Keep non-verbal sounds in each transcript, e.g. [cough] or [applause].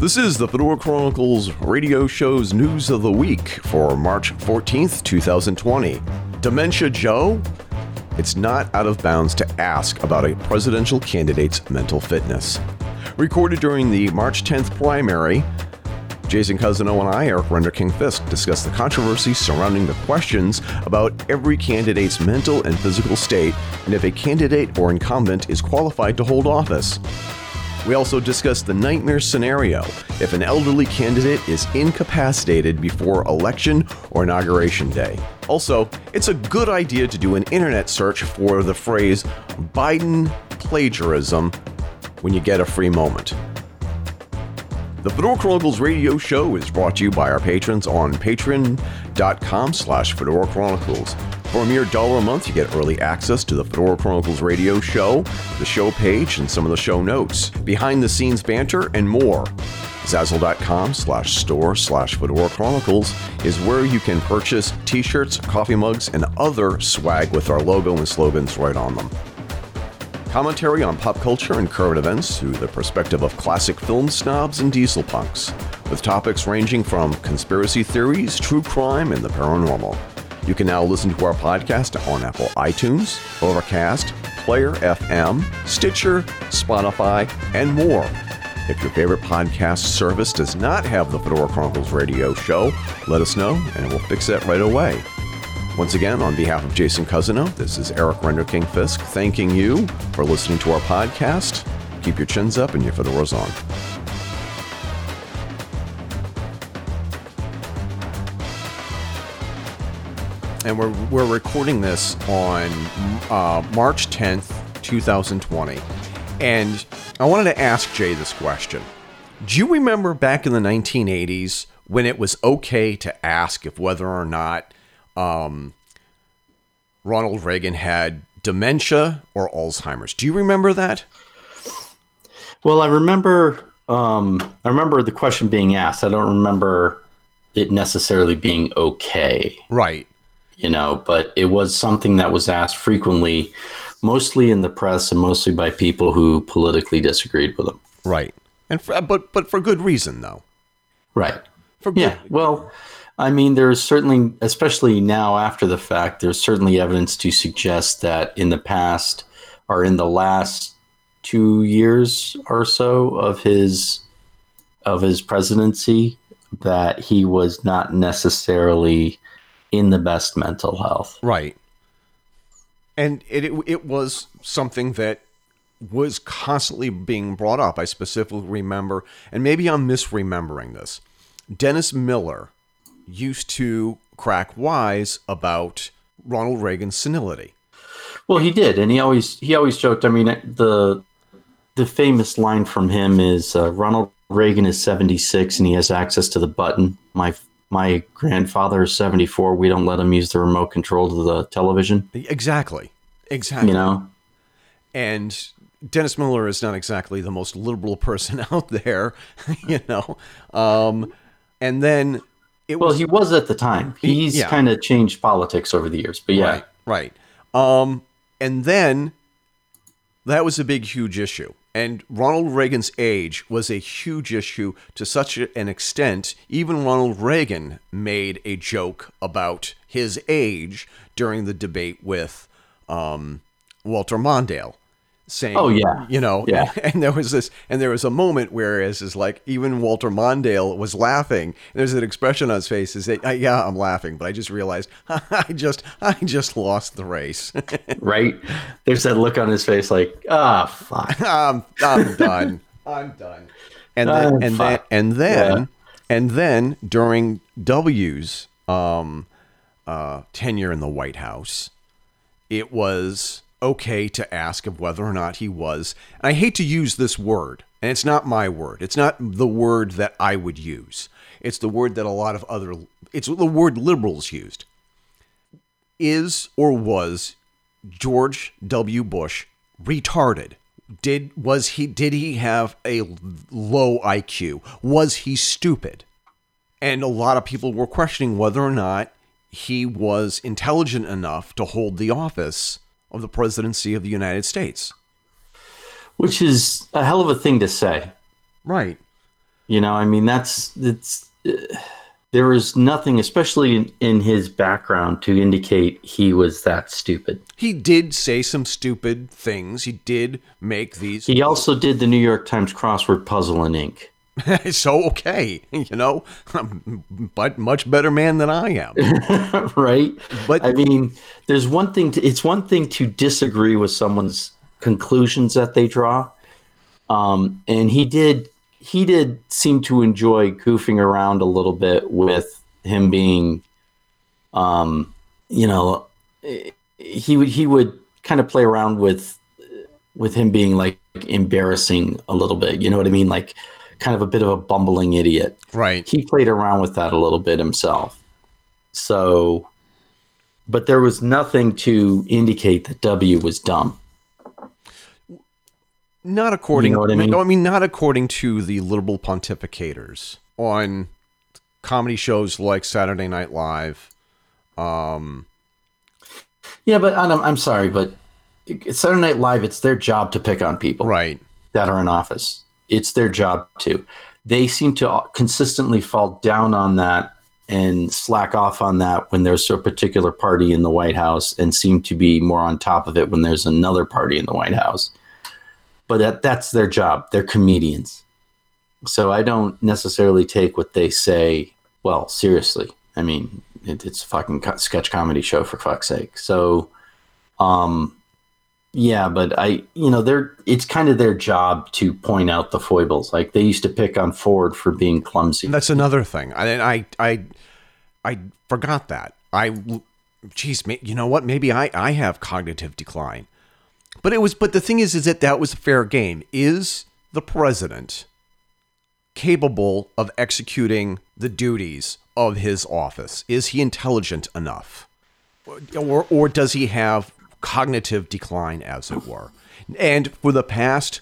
This is the Fedora Chronicles radio show's news of the week for March 14th, 2020. Dementia Joe? It's not out of bounds to ask about a presidential candidate's mental fitness. Recorded during the March 10th primary, Jason Cousineau and I, Eric Renderking Fisk, discuss the controversy surrounding the questions about every candidate's mental and physical state and if a candidate or incumbent is qualified to hold office. We also discuss the nightmare scenario if an elderly candidate is incapacitated before election or inauguration day. Also, it's a good idea to do an internet search for the phrase Biden plagiarism when you get a free moment. The Fedora Chronicles radio show is brought to you by our patrons on patreon.com slash Fedora Chronicles. For a mere dollar a month, you get early access to the Fedora Chronicles radio show, the show page, and some of the show notes, behind the scenes banter, and more. Zazzle.com slash store slash Fedora Chronicles is where you can purchase t shirts, coffee mugs, and other swag with our logo and slogans right on them. Commentary on pop culture and current events through the perspective of classic film snobs and diesel punks, with topics ranging from conspiracy theories, true crime, and the paranormal. You can now listen to our podcast on Apple iTunes, Overcast, Player FM, Stitcher, Spotify, and more. If your favorite podcast service does not have the Fedora Chronicles radio show, let us know and we'll fix that right away. Once again, on behalf of Jason Cousineau, this is Eric Renderking Fisk thanking you for listening to our podcast. Keep your chins up and your fedoras on. And we're, we're recording this on uh, March 10th, 2020. And I wanted to ask Jay this question. Do you remember back in the 1980s when it was okay to ask if whether or not um, Ronald Reagan had dementia or Alzheimer's? Do you remember that? Well, I remember. Um, I remember the question being asked. I don't remember it necessarily being okay. Right you know, but it was something that was asked frequently, mostly in the press and mostly by people who politically disagreed with him. Right. And for, but but for good reason though. Right. For good. Yeah. Well, I mean, there's certainly, especially now after the fact, there's certainly evidence to suggest that in the past or in the last two years or so of his of his presidency, that he was not necessarily in the best mental health. Right. And it, it, it was something that was constantly being brought up. I specifically remember, and maybe I'm misremembering this. Dennis Miller used to crack wise about Ronald Reagan's senility. Well, he did, and he always he always joked. I mean, the the famous line from him is uh, Ronald Reagan is 76 and he has access to the button. My my grandfather is 74 we don't let him use the remote control to the television. Exactly. Exactly. You know? And dennis miller is not exactly the most liberal person [laughs] out there [laughs] you know? Um, and then it well was, he was at the time. He's yeah. kind of changed politics over the years but yeah. Right, right. Um, and then that was a big huge issue and Ronald Reagan's age was a huge issue to such an extent, even Ronald Reagan made a joke about his age during the debate with um, Walter Mondale saying, "Oh yeah, you know." Yeah. [laughs] And there was this, and there was a moment where it's is like even Walter Mondale was laughing. There's an expression on his face is that, "Yeah, I'm laughing," but I just realized [laughs] I just I just lost the race. [laughs] right? There's that look on his face, like, "Ah, oh, fuck, I'm I'm done. I'm done." And then, uh, and then and then yeah. and then during W's um, uh, tenure in the White House, it was okay to ask of whether or not he was. And I hate to use this word, and it's not my word. It's not the word that I would use. It's the word that a lot of other it's the word liberals used. Is or was George W. Bush retarded? Did was he did he have a low IQ? Was he stupid? And a lot of people were questioning whether or not he was intelligent enough to hold the office of the presidency of the United States. Which is a hell of a thing to say. Right. You know, I mean, that's it's. Uh, there was nothing, especially in, in his background, to indicate he was that stupid. He did say some stupid things. He did make these. He also did the New York Times crossword puzzle in ink. [laughs] so okay, you know, but much better man than I am, [laughs] right? But I mean, there's one thing. To, it's one thing to disagree with someone's conclusions that they draw, um, and he did. He did seem to enjoy goofing around a little bit with him being, um, you know, he would he would kind of play around with with him being like embarrassing a little bit. You know what I mean? Like kind of a bit of a bumbling idiot. Right. He played around with that a little bit himself. So, but there was nothing to indicate that W was dumb. Not according. You know what I mean? No, I mean not according to the liberal pontificators on comedy shows like Saturday Night Live. Um, yeah, but I'm, I'm sorry, but Saturday Night Live, it's their job to pick on people, right, that are in office it's their job to. They seem to consistently fall down on that and slack off on that when there's a particular party in the White House and seem to be more on top of it when there's another party in the White House. But that, that's their job. They're comedians. So I don't necessarily take what they say well seriously. I mean, it, it's a fucking sketch comedy show for fuck's sake. So, um, yeah, but I, you know, they're it's kind of their job to point out the foibles. Like they used to pick on Ford for being clumsy. That's another thing. I I I, I forgot that. I, geez, you know what? Maybe I I have cognitive decline. But it was. But the thing is, is that that was a fair game. Is the president capable of executing the duties of his office? Is he intelligent enough? Or, or does he have cognitive decline, as it were. And for the past,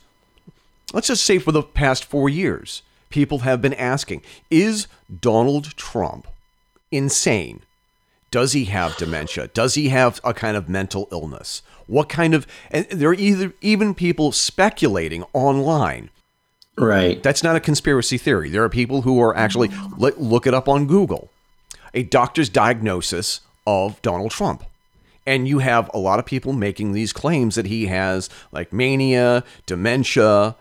let's just say for the past four years, people have been asking Is Donald Trump insane? Does he have dementia? Does he have a kind of mental illness? What kind of, and there are either, even people speculating online. Right. That's not a conspiracy theory. There are people who are actually, look, look it up on Google, a doctor's diagnosis of Donald Trump and you have a lot of people making these claims that he has like mania, dementia,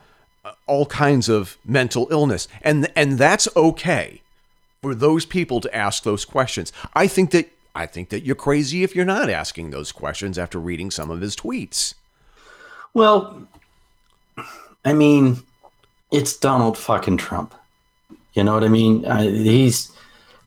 uh, all kinds of mental illness. And and that's okay for those people to ask those questions. I think that I think that you're crazy if you're not asking those questions after reading some of his tweets. Well, I mean, it's Donald fucking Trump. You know what I mean? He's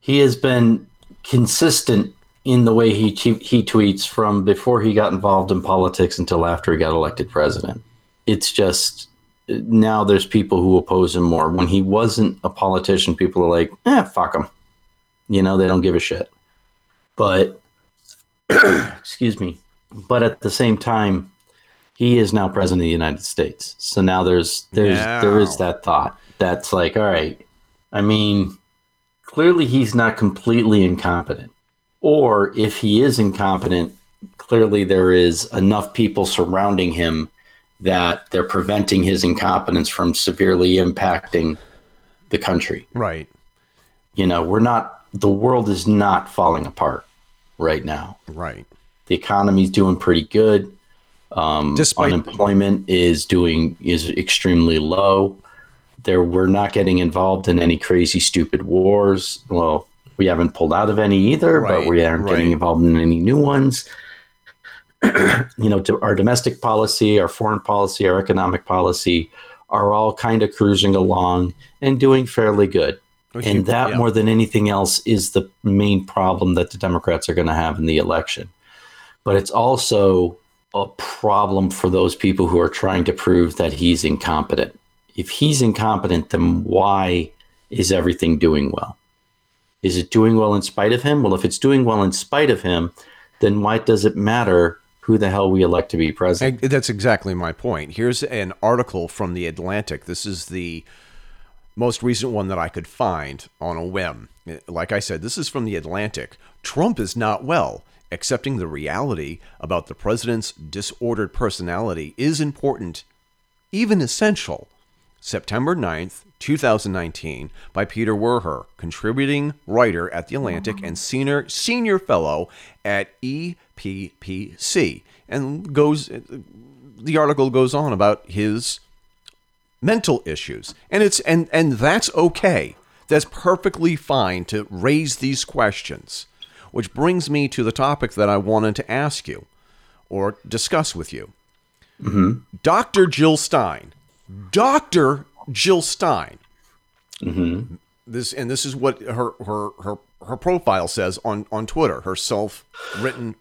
he has been consistent in the way he he tweets from before he got involved in politics until after he got elected president. It's just now there's people who oppose him more. When he wasn't a politician, people are like, "eh, fuck him," you know, they don't give a shit. But [clears throat] excuse me, but at the same time, he is now president of the United States. So now there's there's yeah. there is that thought that's like, all right. I mean, clearly he's not completely incompetent or if he is incompetent, clearly there is enough people surrounding him that they're preventing his incompetence from severely impacting the country. Right. You know, we're not, the world is not falling apart right now. Right. The economy's doing pretty good. Um, Despite- unemployment is doing, is extremely low. There, we're not getting involved in any crazy, stupid wars. Well, we haven't pulled out of any either, right, but we aren't right. getting involved in any new ones. [clears throat] you know, to our domestic policy, our foreign policy, our economic policy are all kind of cruising along and doing fairly good. Okay, and that, yeah. more than anything else, is the main problem that the Democrats are going to have in the election. But it's also a problem for those people who are trying to prove that he's incompetent. If he's incompetent, then why is everything doing well? Is it doing well in spite of him? Well, if it's doing well in spite of him, then why does it matter who the hell we elect to be president? That's exactly my point. Here's an article from The Atlantic. This is the most recent one that I could find on a whim. Eh, like I said, this is from The Atlantic. Trump is not well. Accepting the reality about the president's disordered personality is important, even essential. September 9th, 2019, by Peter Wehner, contributing writer at The Atlantic and senior, senior fellow at EPPC. And goes, the article goes on about his mental issues. And it's and and that's okay. That's perfectly fine to raise these questions. Which brings me to the topic that I wanted to ask you or discuss with you. Mm-hmm. Dr. Jill Stein. Dr. Jill Stein. Mm-hmm. This and this is what her her her her profile says on on Twitter, her self-written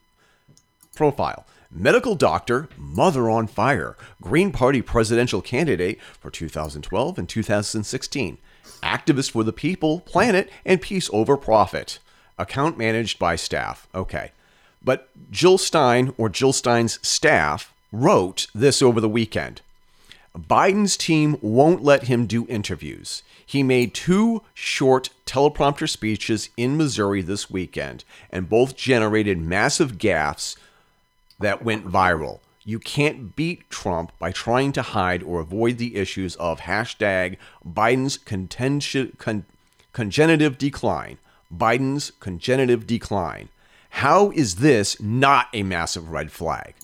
profile. Medical doctor, mother on fire, Green Party presidential candidate for 2012 and 2016, activist for the people, planet, and peace over profit. Account managed by staff. Okay. But Jill Stein or Jill Stein's staff wrote this over the weekend. Biden's team won't let him do interviews. He made two short teleprompter speeches in Missouri this weekend, and both generated massive gaffes that went viral. You can't beat Trump by trying to hide or avoid the issues of hashtag Biden's con- congenitive decline. Biden's congenitive decline. How is this not a massive red flag?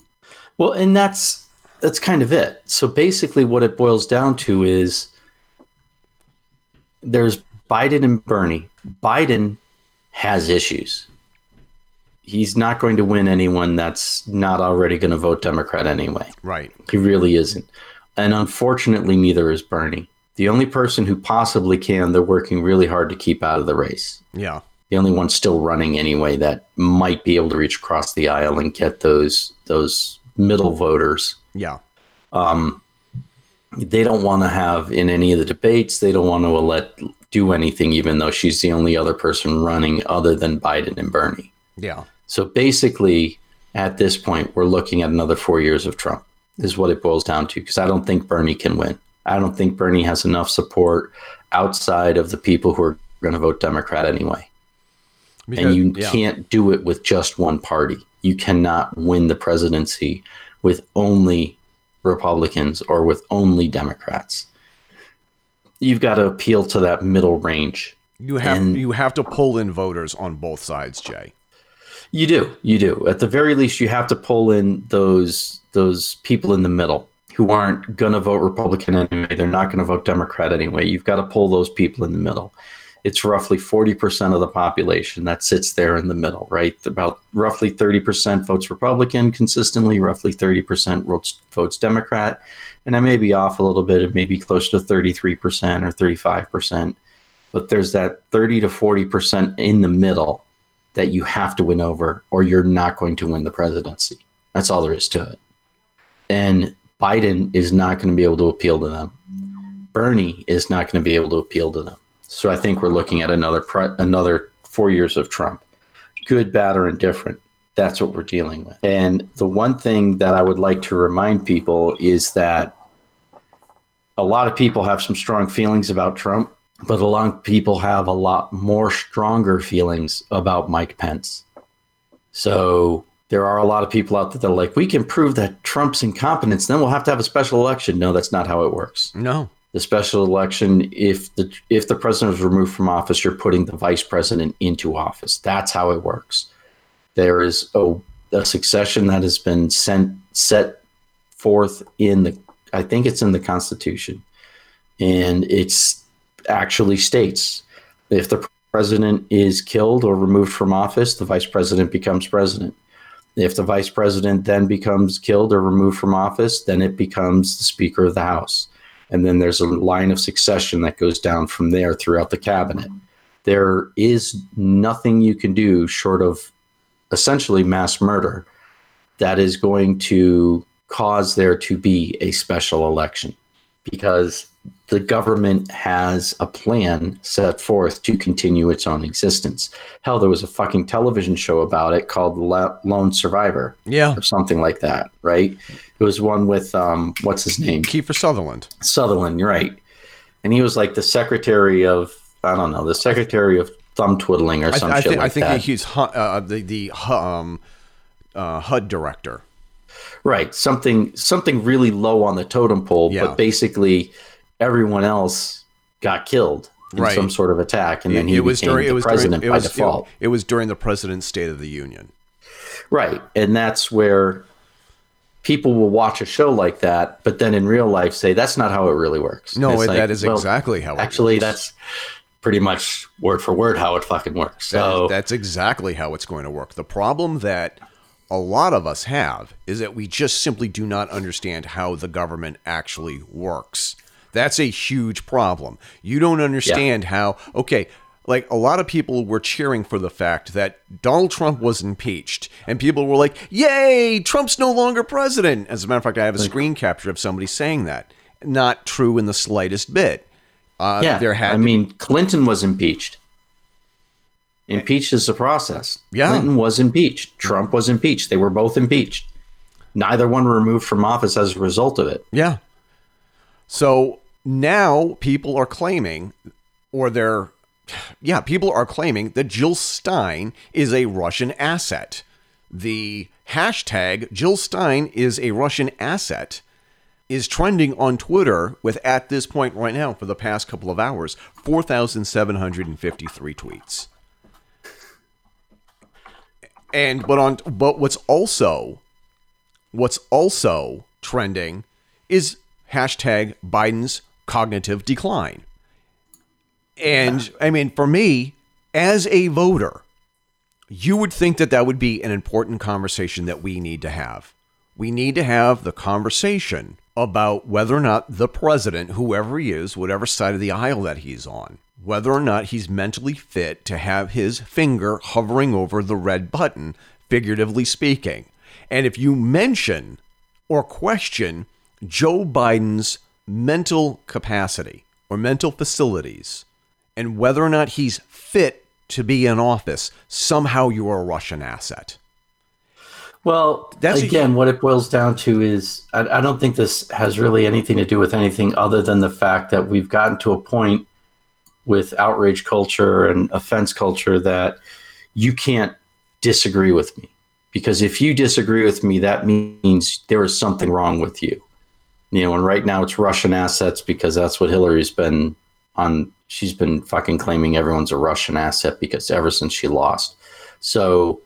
Well, and that's that's kind of it. So basically, what it boils down to is there's Biden and Bernie. Biden has issues he's not going to win anyone that's not already going to vote Democrat anyway. Right. He really isn't. And unfortunately, neither is Bernie. The only person who possibly can, they're working really hard to keep out of the race. Yeah. The only one still running anyway that might be able to reach across the aisle and get those those middle voters. Yeah. Um, they don't want to have in any of the debates. They don't want to let do anything, even though she's the only other person running other than Biden and Bernie. Yeah. So basically, at this point, we're looking at another four years of Trump, is what it boils down to, because I don't think Bernie can win. I don't think Bernie has enough support outside of the people who are going to vote Democrat anyway. Because, and you yeah. can't do it with just one party. You cannot win the presidency with only Republicans or with only Democrats. You've got to appeal to that middle range. You have and, you have to pull in voters on both sides, Jay. You do, you do. At the very least, you have to pull in those those people in the middle who aren't going to vote Republican anyway. They're not going to vote Democrat anyway. You've got to pull those people in the middle. It's roughly 40% of the population that sits there in the middle, right? About roughly 30% votes Republican consistently, roughly 30% votes, votes Democrat. And I may be off a little bit, it may be close to 33% or 35%. But there's that 30 to 40% in the middle that you have to win over or you're not going to win the presidency. That's all there is to it. And Biden is not going to be able to appeal to them. Bernie is not going to be able to appeal to them. So I think we're looking at another another 4 years of Trump. Good, bad or indifferent. That's what we're dealing with. And the one thing that I would like to remind people is that a lot of people have some strong feelings about Trump but a lot of people have a lot more stronger feelings about Mike Pence. So there are a lot of people out there that are like, we can prove that Trump's incompetence, then we'll have to have a special election. No, that's not how it works. No. The special election, if the if the president is removed from office, you're putting the vice president into office. That's how it works. There is a, a succession that has been sent set forth in the I think it's in the Constitution. And it's actually states if the president is killed or removed from office, the vice president becomes president. If the vice president then becomes killed or removed from office, then it becomes the Speaker of the House. And then there's a line of succession that goes down from there throughout the cabinet. There is nothing you can do short of essentially mass murder that is going to cause there to be a special election because the government has a plan set forth to continue its own existence. Hell, there was a fucking television show about it called Lone Survivor. Yeah. Or something like that, right? It was one with, um, what's his name? Kiefer Sutherland. Sutherland, right. And he was like the secretary of, I don't know, the secretary of thumb twiddling or some I, I shit think, like I think that. he's uh, the, the um, uh, HUD director. Right. Something, something really low on the totem pole, yeah. but basically everyone else got killed in right. some sort of attack, and then he it was became during, the president during, by was, default. It, it was during the president's State of the Union. Right, and that's where people will watch a show like that, but then in real life say that's not how it really works. No, it, like, that is well, exactly how. It Actually, that's pretty much word for word how it fucking works. So that, that's exactly how it's going to work. The problem that a lot of us have is that we just simply do not understand how the government actually works. That's a huge problem. You don't understand yeah. how, okay, like a lot of people were cheering for the fact that Donald Trump was impeached, and people were like, "Yay, Trump's no longer president." As a matter of fact, I have a screen capture of somebody saying that. Not true in the slightest bit. Uh, yeah, there had. I mean, Clinton was impeached. Impeached is a process. Yeah, Clinton was impeached. Trump was impeached. They were both impeached. Neither one removed from office as a result of it. Yeah. So now people are claiming, or they're yeah, people are claiming that Jill Stein is a Russian asset. The hashtag Jill Stein is a Russian asset is trending on Twitter with, at this point right now, for the past couple of hours, 4,753 tweets. And but on but what's also what's also trending is hashtag Biden's cognitive decline. And I mean, for me, as a voter, you would think that that would be an important conversation that we need to have. We need to have the conversation about whether or not the president, whoever he is, whatever side of the aisle that he's on, whether or not he's mentally fit to have his finger hovering over the red button, figuratively speaking. And if you mention or question Joe Biden's mental capacity or mental facilities, and whether or not he's fit to be in office, somehow you're a Russian asset. Well, That's again, a, what it boils down to is I, I, don't think this has really anything to do with anything other than the fact that we've gotten to a point with outrage culture and offense culture that you can't disagree with me. Because if you disagree with me, that means there is something wrong with you. You know, and right now it's Russian assets because that's what Hillary's been on she's been fucking claiming everyone's a Russian asset because ever since she lost. So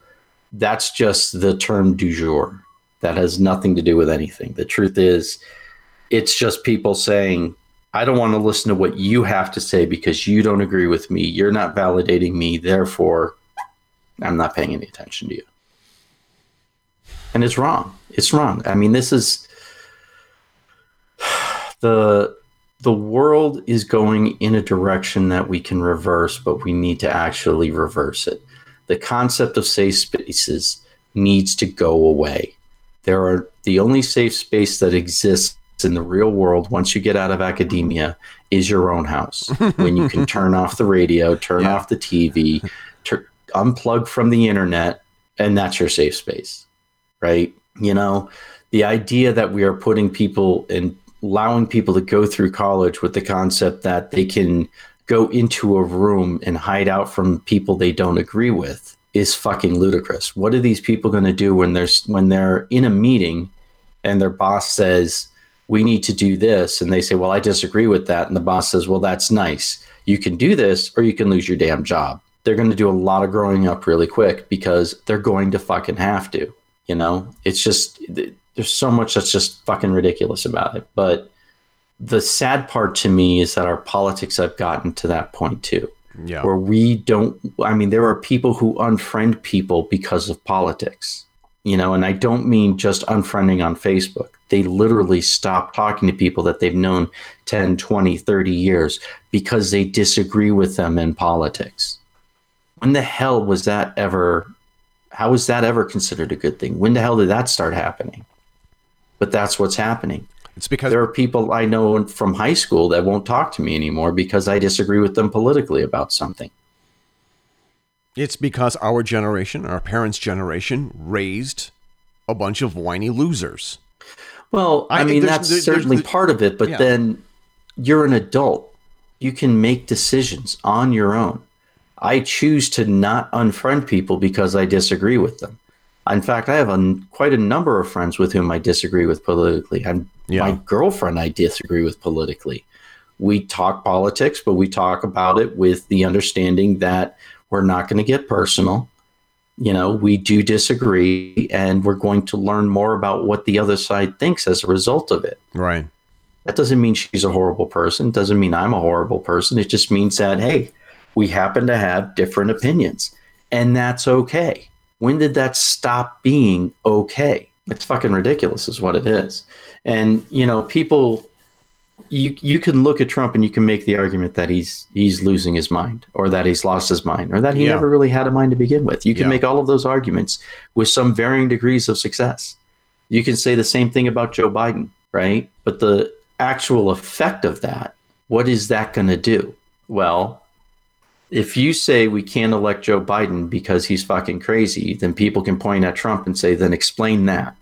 that's just the term du jour. That has nothing to do with anything. The truth is, it's just people saying, I don't want to listen to what you have to say because you don't agree with me. You're not validating me. Therefore, I'm not paying any attention to you. And it's wrong. It's wrong. I mean, this is the the world is going in a direction that we can reverse, but we need to actually reverse it. The concept of safe spaces needs to go away. There are the only safe space that exists in the real world once you get out of academia is your own house [laughs] when you can turn off the radio, turn yeah. off the TV, ter- unplug from the internet, and that's your safe space, right? You know, the idea that we are putting people in allowing people to go through college with the concept that they can go into a room and hide out from people they don't agree with is fucking ludicrous. What are these people going to do when there's when they're in a meeting and their boss says we need to do this and they say well I disagree with that and the boss says well that's nice. You can do this or you can lose your damn job. They're going to do a lot of growing up really quick because they're going to fucking have to, you know? It's just there's so much that's just fucking ridiculous about it. But the sad part to me is that our politics have gotten to that point too. Yeah. Where we don't I mean there are people who unfriend people because of politics. You know, and I don't mean just unfriending on Facebook. They literally stop talking to people that they've known 10, 20, 30 years because they disagree with them in politics. When the hell was that ever how was that ever considered a good thing? When the hell did that start happening? But that's what's happening. It's because there are people I know from high school that won't talk to me anymore because I disagree with them politically about something. It's because our generation, our parents' generation, raised a bunch of whiny losers. Well, I, I mean, that's there's, certainly there's, part of it, but yeah. then you're an adult. You can make decisions on your own. I choose to not unfriend people because I disagree with them. In fact, I have a, quite a number of friends with whom I disagree with politically. And yeah. my girlfriend I disagree with politically. we talk politics, but we talk about it with the understanding that we're not going to get personal. You know, we do disagree and we're going to learn more about what the other side thinks as a result of it. Right. That doesn't mean she's a horrible person. Doesn't mean I'm a horrible person. It just means that, hey, we happen to have different opinions. And that's okay. When did that stop being okay? It's fucking ridiculous, is what it is. And, you know, people you you can look at Trump and you can make the argument that he's he's losing his mind or that he's lost his mind or that he yeah. never really had a mind to begin with. You can yeah. make all of those arguments with some varying degrees of success. You can say the same thing about Joe Biden, right? But the actual effect of that, what is that going to do? Well, if you say we can't elect Joe Biden because he's fucking crazy, then people can point at Trump and say, then explain that.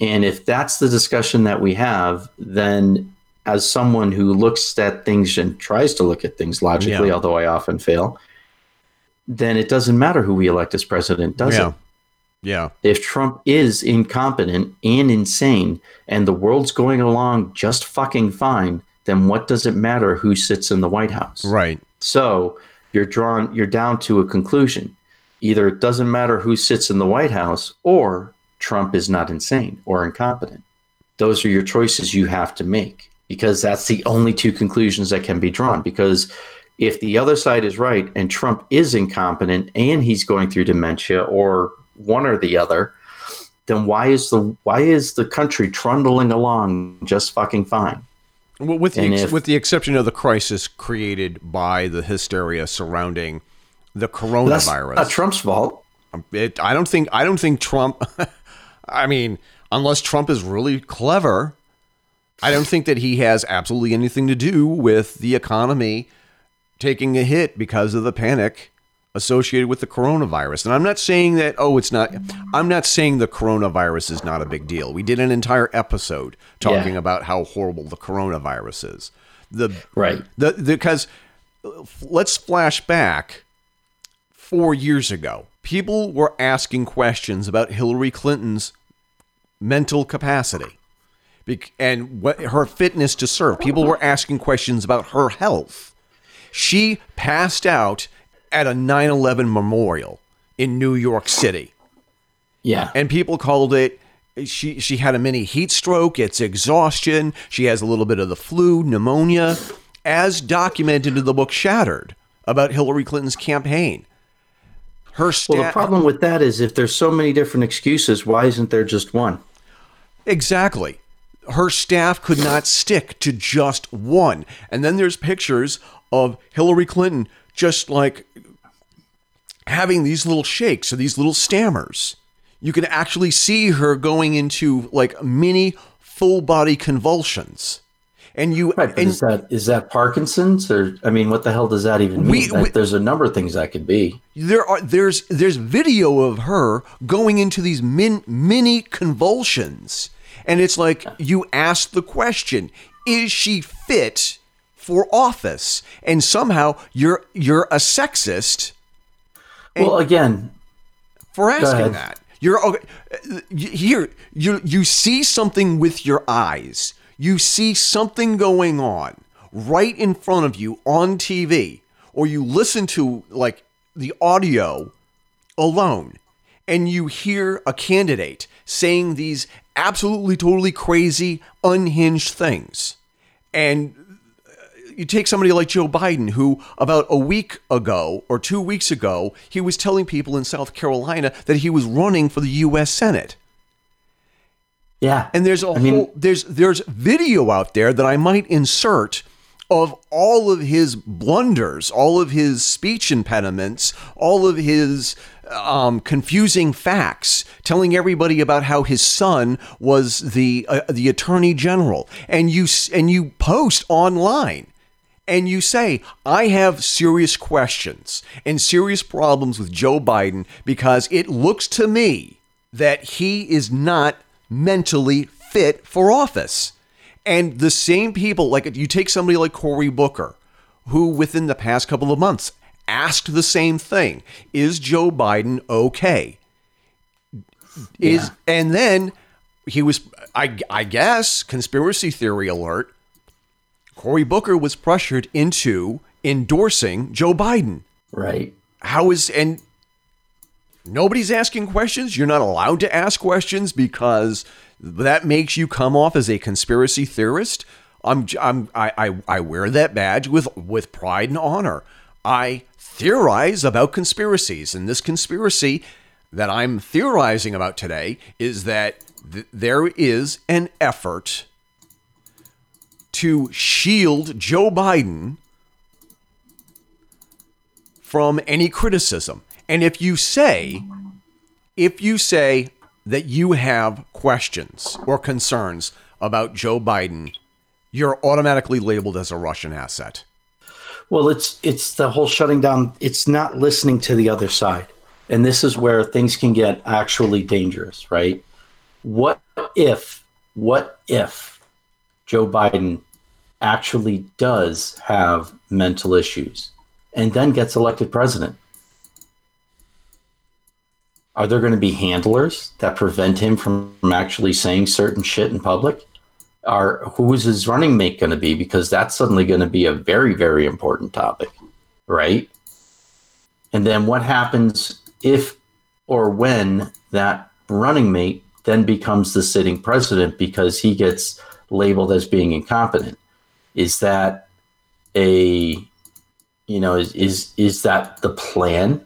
And if that's the discussion that we have, then as someone who looks at things and tries to look at things logically, yeah. although I often fail, then it doesn't matter who we elect as president, does yeah. it? Yeah. If Trump is incompetent and insane and the world's going along just fucking fine, then what does it matter who sits in the White House? Right. So you're drawn you're down to a conclusion. Either it doesn't matter who sits in the White House or Trump is not insane or incompetent. Those are your choices you have to make because that's the only two conclusions that can be drawn. Because if the other side is right and Trump is incompetent and he's going through dementia or one or the other, then why is the why is the country trundling along just fucking fine? Well, with the, if, with the exception of the crisis created by the hysteria surrounding the coronavirus, that's Trump's fault. Um, it, I don't think I don't think Trump. [laughs] I mean, unless Trump is really clever, I don't think that he has absolutely anything to do with the economy taking a hit because of the panic associated with the coronavirus. And I'm not saying that, oh, it's not, I'm not saying the coronavirus is not a big deal. We did an entire episode talking yeah. about how horrible the coronavirus is. The, right. The, because let's flash back four years ago. People were asking questions about Hillary Clinton's mental capacity and what her fitness to serve. People were asking questions about her health. She passed out at a 9/11 memorial in New York City. Yeah. And people called it she she had a mini heat stroke, it's exhaustion, she has a little bit of the flu, pneumonia, as documented in the book Shattered about Hillary Clinton's campaign. Her sta- Well, the problem with that is if there's so many different excuses, why isn't there just one? Exactly her staff could not stick to just one. And then there's pictures of Hillary Clinton just like having these little shakes or these little stammers. You can actually see her going into like mini full body convulsions. And you right, and, is that is that Parkinson's or I mean what the hell does that even mean? We, we, there's a number of things that could be. There are there's there's video of her going into these min, mini convulsions and it's like you ask the question, is she fit for office? And somehow you're you're a sexist. Well, again, for asking that. You're okay, here you you see something with your eyes. You see something going on right in front of you on TV or you listen to like the audio alone and you hear a candidate saying these absolutely, totally crazy, unhinged things. And you take somebody like Joe Biden, who about a week ago or two weeks ago, he was telling people in South Carolina that he was running for the U.S. Senate. Yeah, and there's a I whole mean, there's there's video out there that I might insert of all of his blunders, all of his speech impediments, all of his um, confusing facts, telling everybody about how his son was the uh, the attorney general, and you and you post online, and you say, "I have serious questions and serious problems with Joe Biden because it looks to me that he is not mentally fit for office." And the same people, like you take somebody like Cory Booker, who within the past couple of months asked the same thing Is Joe Biden okay? Is yeah. and then he was I I guess conspiracy theory alert Cory Booker was pressured into endorsing Joe Biden. Right. How is and nobody's asking questions. You're not allowed to ask questions because that makes you come off as a conspiracy theorist. I'm, I'm I, I, I wear that badge with with pride and honor. I theorize about conspiracies, and this conspiracy that I'm theorizing about today is that th- there is an effort to shield Joe Biden from any criticism. And if you say, if you say that you have questions or concerns about Joe Biden, you're automatically labeled as a Russian asset. Well, it's it's the whole shutting down. It's not listening to the other side, and this is where things can get actually dangerous, right? What if? What if Joe Biden actually does have mental issues and then gets elected president? Are there going to be handlers that prevent him from, actually saying certain shit in public? Are who's his running mate going to be? Because that's suddenly going to be a very, very important topic, right? And then what happens if or when that running mate then becomes the sitting president because he gets labeled as being incompetent? Is that a you know is is is that the plan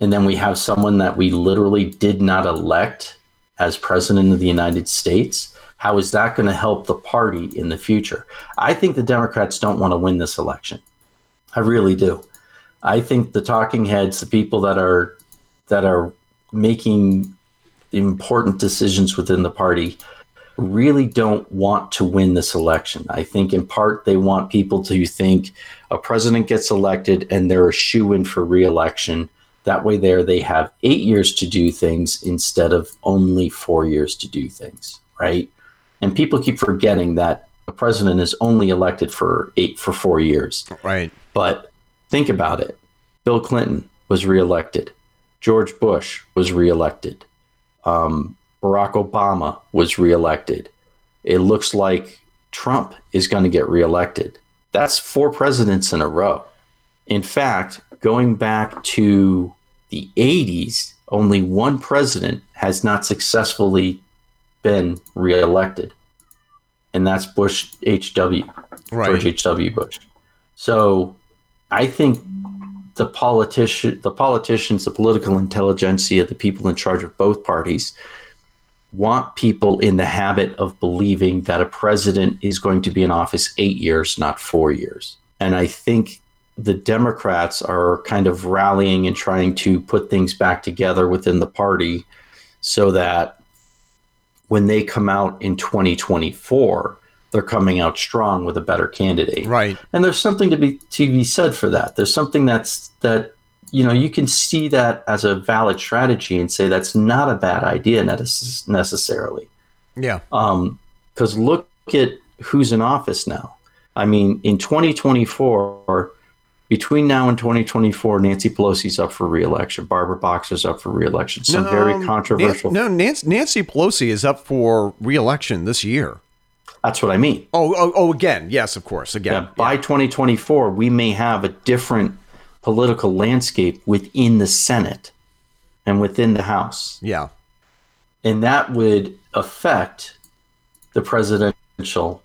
and then we have someone that we literally did not elect as president of the United States. How is that going to help the party in the future? I think the Democrats don't want to win this election. I really do. I think the talking heads, the people that are that are making important decisions within the party really don't want to win this election. I think in part they want people to think a president gets elected and they're a shoe in for reelection that way, there they have eight years to do things instead of only four years to do things, right? And people keep forgetting that a president is only elected for eight for four years, right? But think about it: Bill Clinton was reelected, George Bush was reelected, um, Barack Obama was reelected. It looks like Trump is going to get reelected. That's four presidents in a row. In fact, going back to the 80s, only one president has not successfully been reelected, and that's Bush H.W. Right. George H.W. Bush. So I think the politician, the politicians, the political intelligentsia, the people in charge of both parties want people in the habit of believing that a president is going to be in office eight years, not four years. And I think the Democrats are kind of rallying and trying to put things back together within the party so that when they come out in 2024, they're coming out strong with a better candidate. Right. And there's something to be to be said for that. There's something that's that you know you can see that as a valid strategy and say that's not a bad idea necessarily. Yeah. Um, because look at who's in office now. I mean, in 2024 between now and 2024, Nancy Pelosi's up for reelection. Barbara Boxer's up for reelection. Some no, very controversial. no, Nancy, Nancy Pelosi is up for reelection this year. That's what I mean. Oh, oh, oh again. Yes, of course. Again. Yeah, by yeah. 2024, we may have a different political landscape within the Senate and within the House. Yeah. And that would affect the presidential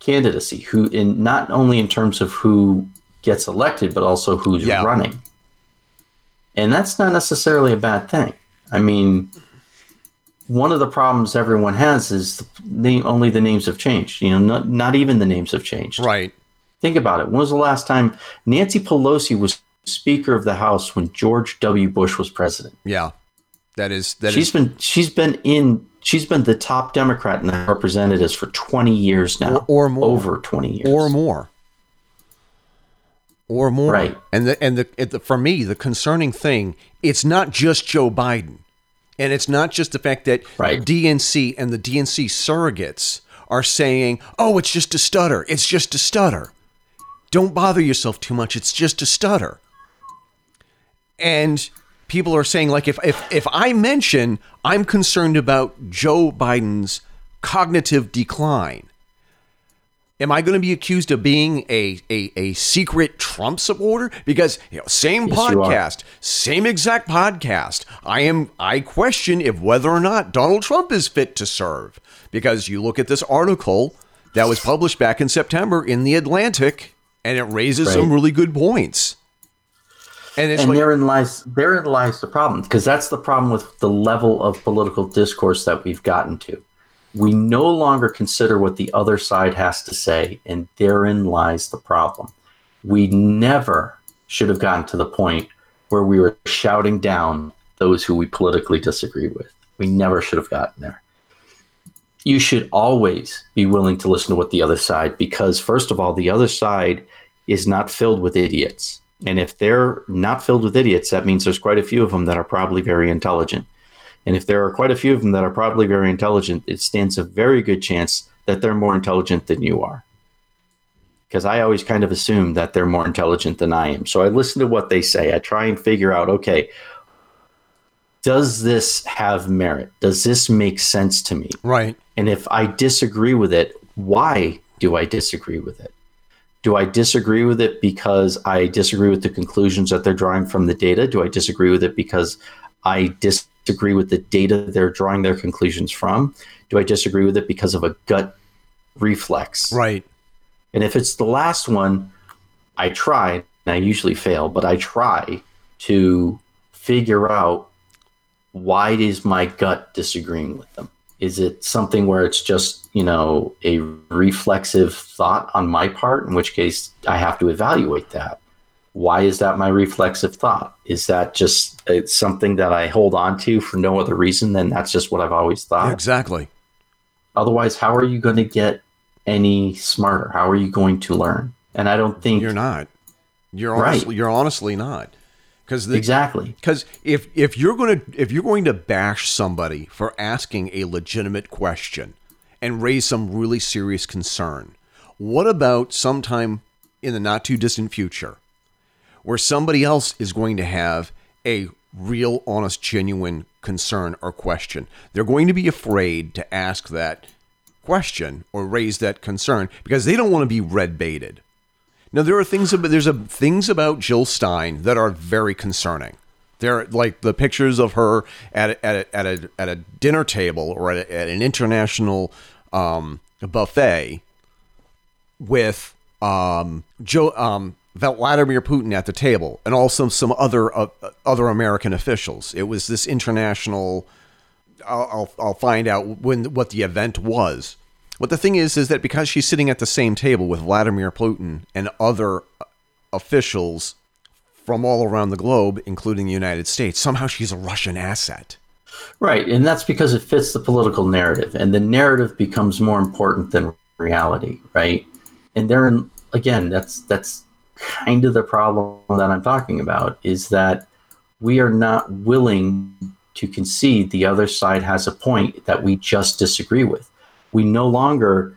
candidacy, who in not only in terms of who gets elected, but also who's yeah. running. And that's not necessarily a bad thing. I mean, one of the problems everyone has is the, only the names have changed. You know, not, not even the names have changed. Right. Think about it. When was the last time Nancy Pelosi was Speaker of the House when George W. Bush was president? Yeah, that is that. She's is... been she's been in she's been the top Democrat in the Representatives for twenty years now, or, or more, over twenty years, or more or more. Right. And the and the, the for me the concerning thing it's not just Joe Biden, and it's not just the fact that right. DNC and the DNC surrogates are saying, "Oh, it's just a stutter. It's just a stutter." Don't bother yourself too much. It's just a stutter. And people are saying like if if if I mention I'm concerned about Joe Biden's cognitive decline, Am I going to be accused of being a, a, a secret Trump supporter? Because you know, same yes, podcast, same exact podcast. I am I question if whether or not Donald Trump is fit to serve. Because you look at this article that was published back in September in the Atlantic, and it raises right. some really good points. And, and like, therein lies therein lies the problem because that's the problem with the level of political discourse that we've gotten to we no longer consider what the other side has to say, and therein lies the problem. We never should have gotten to the point where we were shouting down those who we politically disagree with. We never should have gotten there. You should always be willing to listen to what the other side, because first of all, the other side is not filled with idiots. And if they're not filled with idiots, that means there's quite a few of them that are probably very intelligent. And if there are quite a few of them that are probably very intelligent, it stands a very good chance that they're more intelligent than you are. Because I always kind of assume that they're more intelligent than I am. So I listen to what they say. I try and figure out okay, does this have merit? Does this make sense to me? Right. And if I disagree with it, why do I disagree with it? Do I disagree with it because I disagree with the conclusions that they're drawing from the data? Do I disagree with it because I disagree with the data they're drawing their conclusions from? Do I disagree with it because of a gut reflex? Right. And if it's the last one, I try, and I usually fail, but I try to figure out why is my gut disagreeing with them? Is it something where it's just, you know, a reflexive thought on my part, in which case I have to evaluate that? why is that my reflexive thought? Is that just it's something that I hold on to for no other reason than that's just what I've always thought? Exactly. Otherwise, how are you going to get any smarter? How are you going to learn? And I don't think you're not. You're honestly, right. you're honestly not. Because exactly. Because if if you're going to if you're going to bash somebody for asking a legitimate question and raise some really serious concern, what about sometime in the not too distant future? where somebody else is going to have a real, honest, genuine concern or question. They're going to be afraid to ask that question or raise that concern because they don't want to be red baited. Now there are things about there's a things about Jill Stein that are very concerning. there like the pictures of her at a, at a, at a, at a dinner table or at, a, at an international um, buffet with um, Joe um, Vladimir Putin at the table and also some other uh, other American officials. It was this international. I'll, I'll, I'll find out when what the event was. What the thing is is that because she's sitting at the same table with Vladimir Putin and other officials from all around the globe, including the United States, somehow she's a Russian asset. Right, and that's because it fits the political narrative, and the narrative becomes more important than reality, right? And therein, again, that's that's kind of the problem that I'm talking about is that we are not willing to concede the other side has a point that we just disagree with. We no longer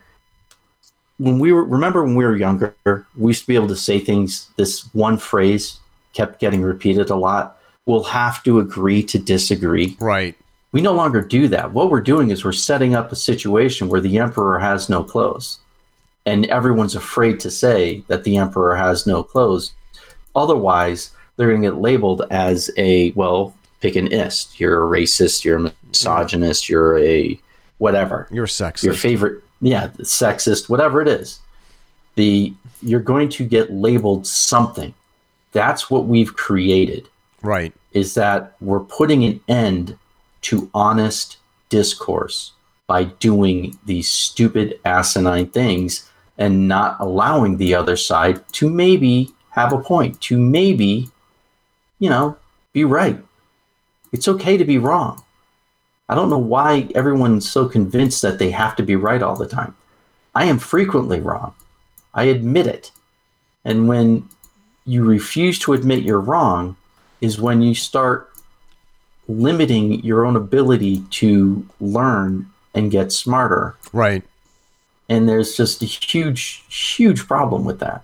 when we were remember when we were younger, we used to be able to say things this one phrase kept getting repeated a lot. We'll have to agree to disagree. Right. We no longer do that. What we're doing is we're setting up a situation where the emperor has no clothes and everyone's afraid to say that the emperor has no clothes. Otherwise, they're going to get labeled as a well, pick an ist. You're a racist. You're a misogynist. You're a whatever. You're sexist. Your favorite, yeah, sexist, whatever it is. The you're going to get labeled something. That's what we've created. Right. Is that we're putting an end to honest discourse by doing these stupid asinine things and not allowing the other side to maybe have a point, to maybe, you know, be right. It's okay to be wrong. I don't know why everyone's so convinced that they have to be right all the time. I am frequently wrong. I admit it. And when you refuse to admit you're wrong, is when you start limiting your own ability to learn and get smarter. Right and there's just a huge huge problem with that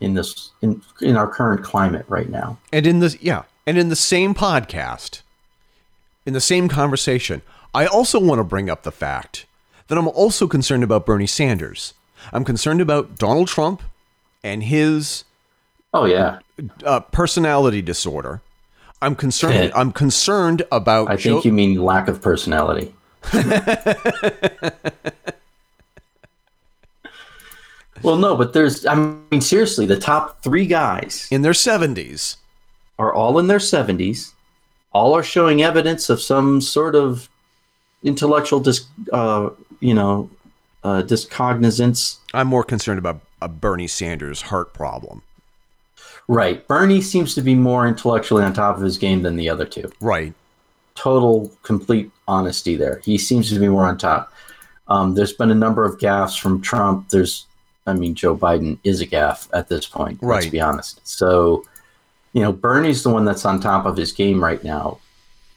in this in in our current climate right now and in this yeah and in the same podcast in the same conversation i also want to bring up the fact that i'm also concerned about bernie sanders I'm concerned about Donald Trump and his oh yeah uh, personality disorder. I'm concerned. [laughs] I'm concerned about. I think Joe- you mean lack of personality. [laughs] well, no, but there's. I mean, seriously, the top three guys in their 70s are all in their 70s. All are showing evidence of some sort of intellectual dis, uh, you know, uh, discognizance. I'm more concerned about a Bernie Sanders heart problem. Right. Bernie seems to be more intellectually on top of his game than the other two. Right. Total, complete honesty there. He seems to be more on top. Um, there's been a number of gaffes from Trump. There's, I mean, Joe Biden is a gaffe at this point. Right. Let's be honest. So, you know, Bernie's the one that's on top of his game right now,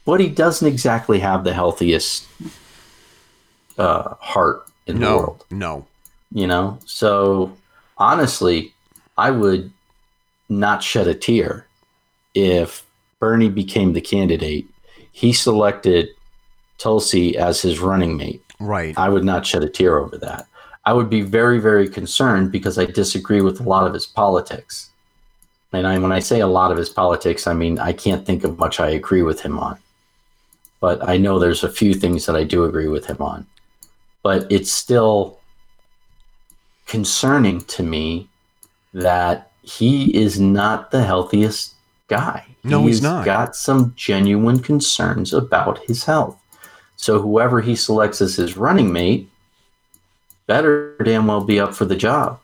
but he doesn't exactly have the healthiest uh, heart in no, the world. No. You know, so honestly, I would not shed a tear if Bernie became the candidate. He selected Tulsi as his running mate. Right. I would not shed a tear over that. I would be very, very concerned because I disagree with a lot of his politics. And I, when I say a lot of his politics, I mean I can't think of much I agree with him on. But I know there's a few things that I do agree with him on. But it's still concerning to me that he is not the healthiest guy. No, he's, he's not. Got some genuine concerns about his health. So whoever he selects as his running mate better damn well be up for the job.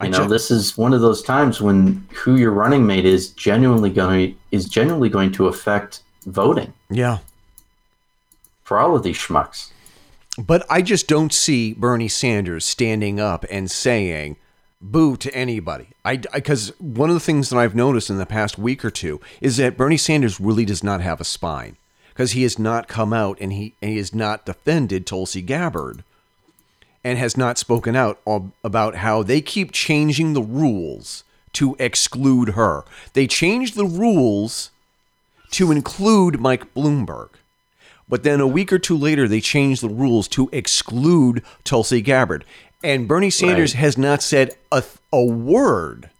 You I know, this is one of those times when who your running mate is genuinely going to is genuinely going to affect voting. Yeah. For all of these schmucks. But I just don't see Bernie Sanders standing up and saying, boo to anybody. I because one of the things that I've noticed in the past week or two is that Bernie Sanders really does not have a spine because he has not come out and he, and he has not defended Tulsi Gabbard and has not spoken out about how they keep changing the rules to exclude her. They changed the rules to include Mike Bloomberg. But then a week or two later, they changed the rules to exclude Tulsi Gabbard. And Bernie Sanders right. has not said a, a word.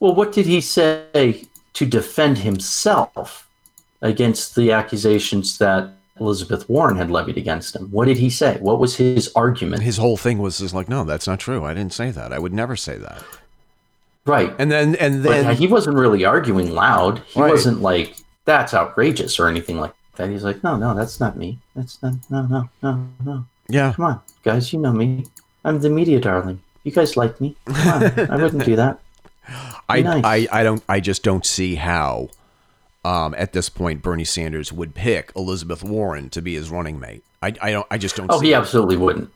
Well, what did he say to defend himself against the accusations that Elizabeth Warren had levied against him? What did he say? What was his argument? His whole thing was just like, no, that's not true. I didn't say that. I would never say that. Right. And then, and then but he wasn't really arguing loud. He right. wasn't like, that's outrageous or anything like that. He's like, no, no, that's not me. That's not, no, no, no, no. Yeah. Come on, guys, you know me. I'm the media darling. You guys like me. Come on. I wouldn't do that. [laughs] I, nice. I, I don't I just don't see how um, at this point Bernie Sanders would pick Elizabeth Warren to be his running mate. I, I don't I just don't Oh, he absolutely wouldn't.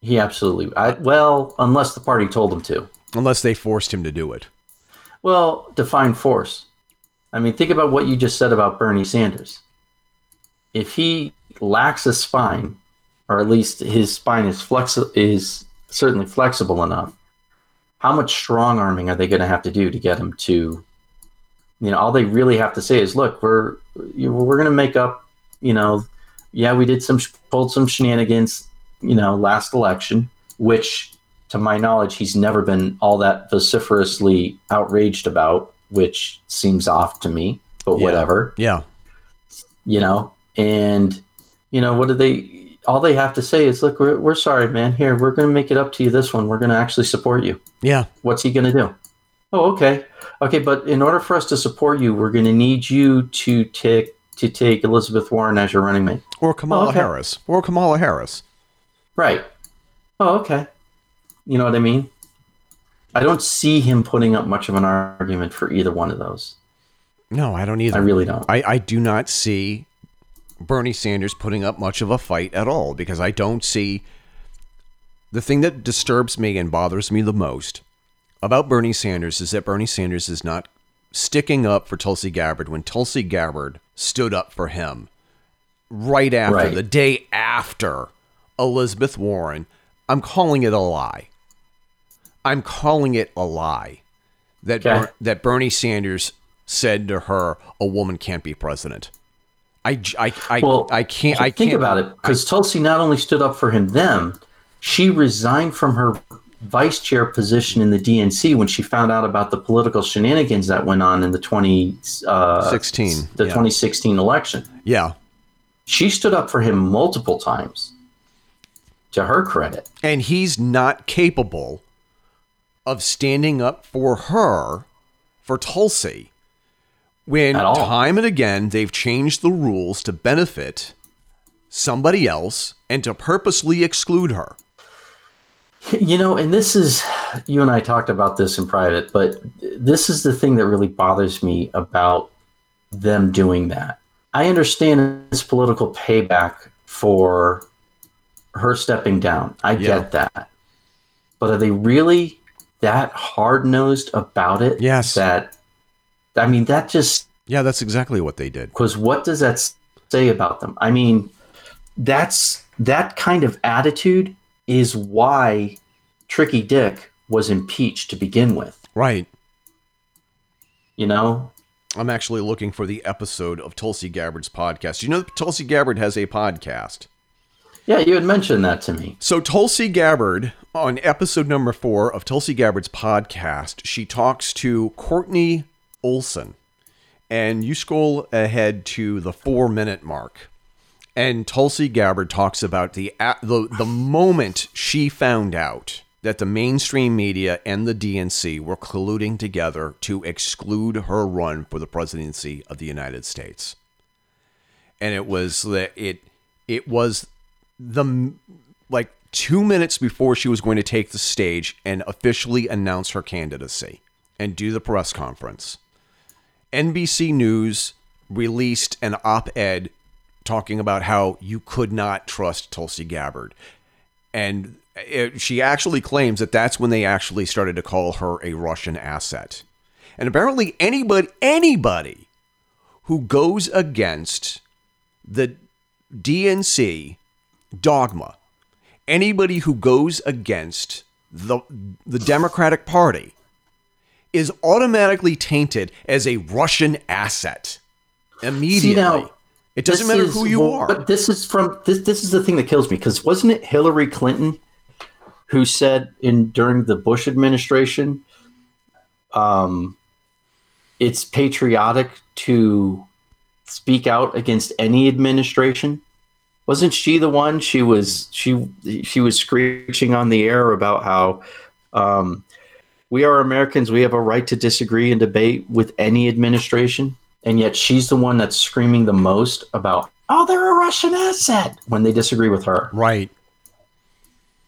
He absolutely I, well, unless the party told him to. Unless they forced him to do it. Well, define force. I mean, think about what you just said about Bernie Sanders. If he lacks a spine, or at least his spine is flexi- is certainly flexible enough. How much strong arming are they going to have to do to get him to? You know, all they really have to say is, "Look, we're we're going to make up. You know, yeah, we did some pulled some shenanigans. You know, last election, which, to my knowledge, he's never been all that vociferously outraged about, which seems off to me. But yeah. whatever. Yeah. You know, and you know, what do they? all they have to say is, "Look, we're, we're sorry, man. Here, we're going to make it up to you. This one, we're going to actually support you." Yeah. What's he going to do? Oh, okay, okay. But in order for us to support you, we're going to need you to take to take Elizabeth Warren as your running mate, or Kamala oh, okay. Harris, or Kamala Harris. Right. Oh, okay. You know what I mean? I don't see him putting up much of an argument for either one of those. No, I don't either. I really don't. I, I do not see Bernie Sanders putting up much of a fight at all because I don't see the thing that disturbs me and bothers me the most about Bernie Sanders is that Bernie Sanders is not sticking up for Tulsi Gabbard when Tulsi Gabbard stood up for him right after right. the day after Elizabeth Warren. I'm calling it a lie. I'm calling it a lie that okay. Ber- that Bernie Sanders said to her, "A woman can't be president." I, I, I, well, I can't. I think can't, about it because Tulsi not only stood up for him then, she resigned from her vice chair position in the DNC when she found out about the political shenanigans that went on in the 2016 uh, the yeah. 2016 election. Yeah. She stood up for him multiple times. To her credit. And he's not capable of standing up for her for Tulsi when time and again they've changed the rules to benefit somebody else and to purposely exclude her. You know, and this is, you and I talked about this in private, but this is the thing that really bothers me about them doing that. I understand it's political payback for her stepping down. I yeah. get that. But are they really that hard nosed about it? Yes. That, I mean, that just. Yeah, that's exactly what they did. Because what does that say about them? I mean, that's that kind of attitude is why Tricky Dick was impeached to begin with. Right. You know? I'm actually looking for the episode of Tulsi Gabbard's podcast. You know, Tulsi Gabbard has a podcast. Yeah, you had mentioned that to me. So, Tulsi Gabbard, on episode number four of Tulsi Gabbard's podcast, she talks to Courtney Olson. And you scroll ahead to the four minute mark. And Tulsi Gabbard talks about the the the moment she found out that the mainstream media and the DNC were colluding together to exclude her run for the presidency of the United States. And it was that it it was the like 2 minutes before she was going to take the stage and officially announce her candidacy and do the press conference. NBC News released an op-ed talking about how you could not trust Tulsi Gabbard. And it, she actually claims that that's when they actually started to call her a Russian asset. And apparently, anybody, anybody who goes against the DNC dogma, anybody who goes against the, the Democratic Party is automatically tainted as a Russian asset immediately. See, now, it doesn't this matter is, who you well, are. But this is from this. This is the thing that kills me because wasn't it Hillary Clinton who said in during the Bush administration, um, it's patriotic to speak out against any administration. Wasn't she the one? She was she she was screeching on the air about how um, we are Americans. We have a right to disagree and debate with any administration and yet she's the one that's screaming the most about oh they're a russian asset when they disagree with her. Right.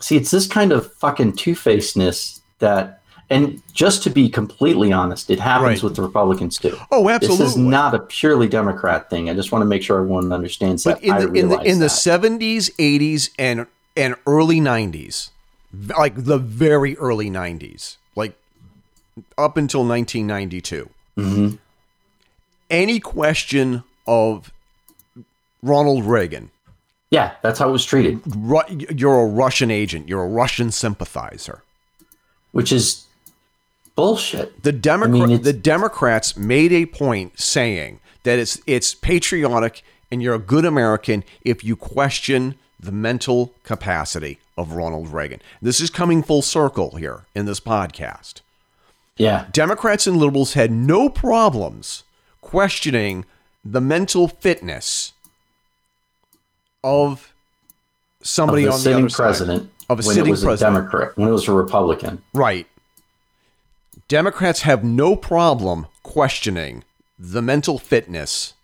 See it's this kind of fucking two-facedness that and just to be completely honest it happens right. with the republicans too. Oh absolutely. This is not a purely democrat thing. I just want to make sure everyone understands but that. in the, in the, in the 70s 80s and and early 90s like the very early 90s like up until 1992 mm-hmm any question of Ronald Reagan. Yeah, that's how it was treated. You're a Russian agent. You're a Russian sympathizer. Which is bullshit. The Democrat, I mean, the Democrats made a point saying that it's it's patriotic and you're a good American if you question the mental capacity of Ronald Reagan. This is coming full circle here in this podcast. Yeah. Democrats and liberals had no problems questioning the mental fitness of somebody of on the other president side of a when sitting it was president. A Democrat when it was a Republican. Right. Democrats have no problem questioning the mental fitness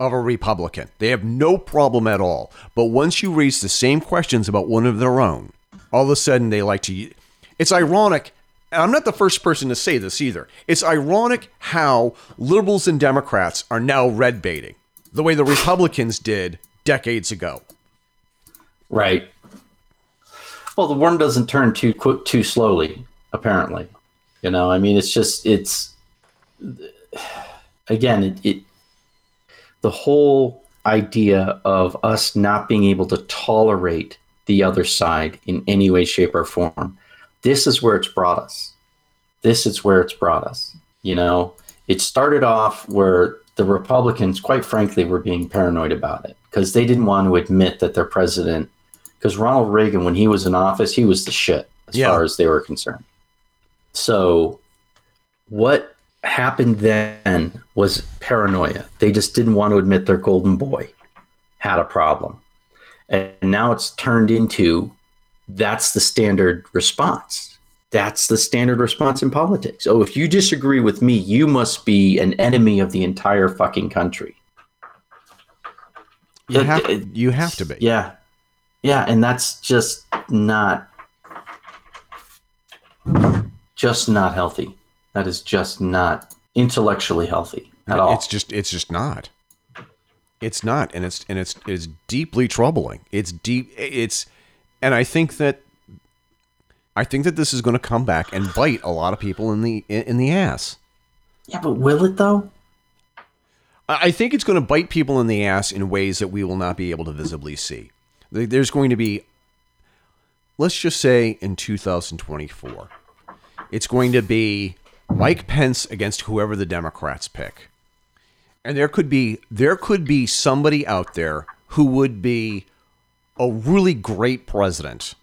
of a Republican. They have no problem at all. But once you raise the same questions about one of their own, all of a sudden they like to. It's ironic and I'm not the first person to say this either. It's ironic how liberals and Democrats are now red baiting the way the Republicans did decades ago. Right. Well, the worm doesn't turn too quick, too slowly. Apparently, you know. I mean, it's just it's again it, it the whole idea of us not being able to tolerate the other side in any way, shape, or form this is where it's brought us. This is where it's brought us. You know, it started off where the Republicans, quite frankly, were being paranoid about it because they didn't want to admit that their president because Ronald Reagan, when he was in office, he was the shit as yeah. far as they were concerned. So, what happened then was paranoia. They just didn't want to admit their golden boy had a problem. And now it's turned into that's the standard response. That's the standard response in politics. Oh, if you disagree with me, you must be an enemy of the entire fucking country. You have, you have to be. Yeah. Yeah. And that's just not, just not healthy. That is just not intellectually healthy at all. It's just, it's just not. It's not, and it's and it's it's deeply troubling. It's deep. It's, and I think that I think that this is going to come back and bite a lot of people in the in the ass. Yeah, but will it though? I think it's going to bite people in the ass in ways that we will not be able to visibly see. There's going to be, let's just say in 2024, it's going to be Mike Pence against whoever the Democrats pick. And there could be there could be somebody out there who would be a really great president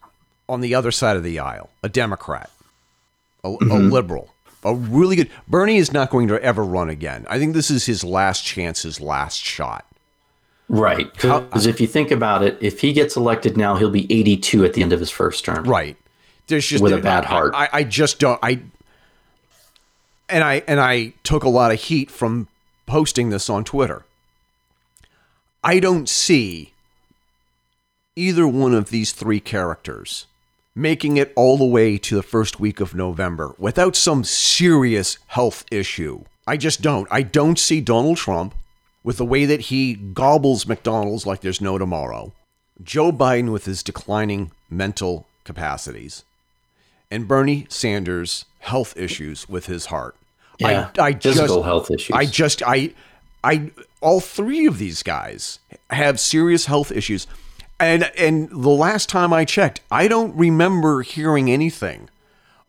on the other side of the aisle, a Democrat, a, mm-hmm. a liberal a really good. Bernie is not going to ever run again. I think this is his last chance, his last shot. Right. Because if you think about it, if he gets elected now, he'll be 82 at the end of his first term. Right. There's just with a bad heart. I, I just don't. I and I and I took a lot of heat from posting this on Twitter. I don't see either one of these three characters making it all the way to the first week of November without some serious health issue. I just don't. I don't see Donald Trump with the way that he gobbles McDonald's like there's no tomorrow, Joe Biden with his declining mental capacities, and Bernie Sanders' health issues with his heart. Yeah, I, I physical just, health issues. I just, I, I, all three of these guys have serious health issues. And and the last time I checked, I don't remember hearing anything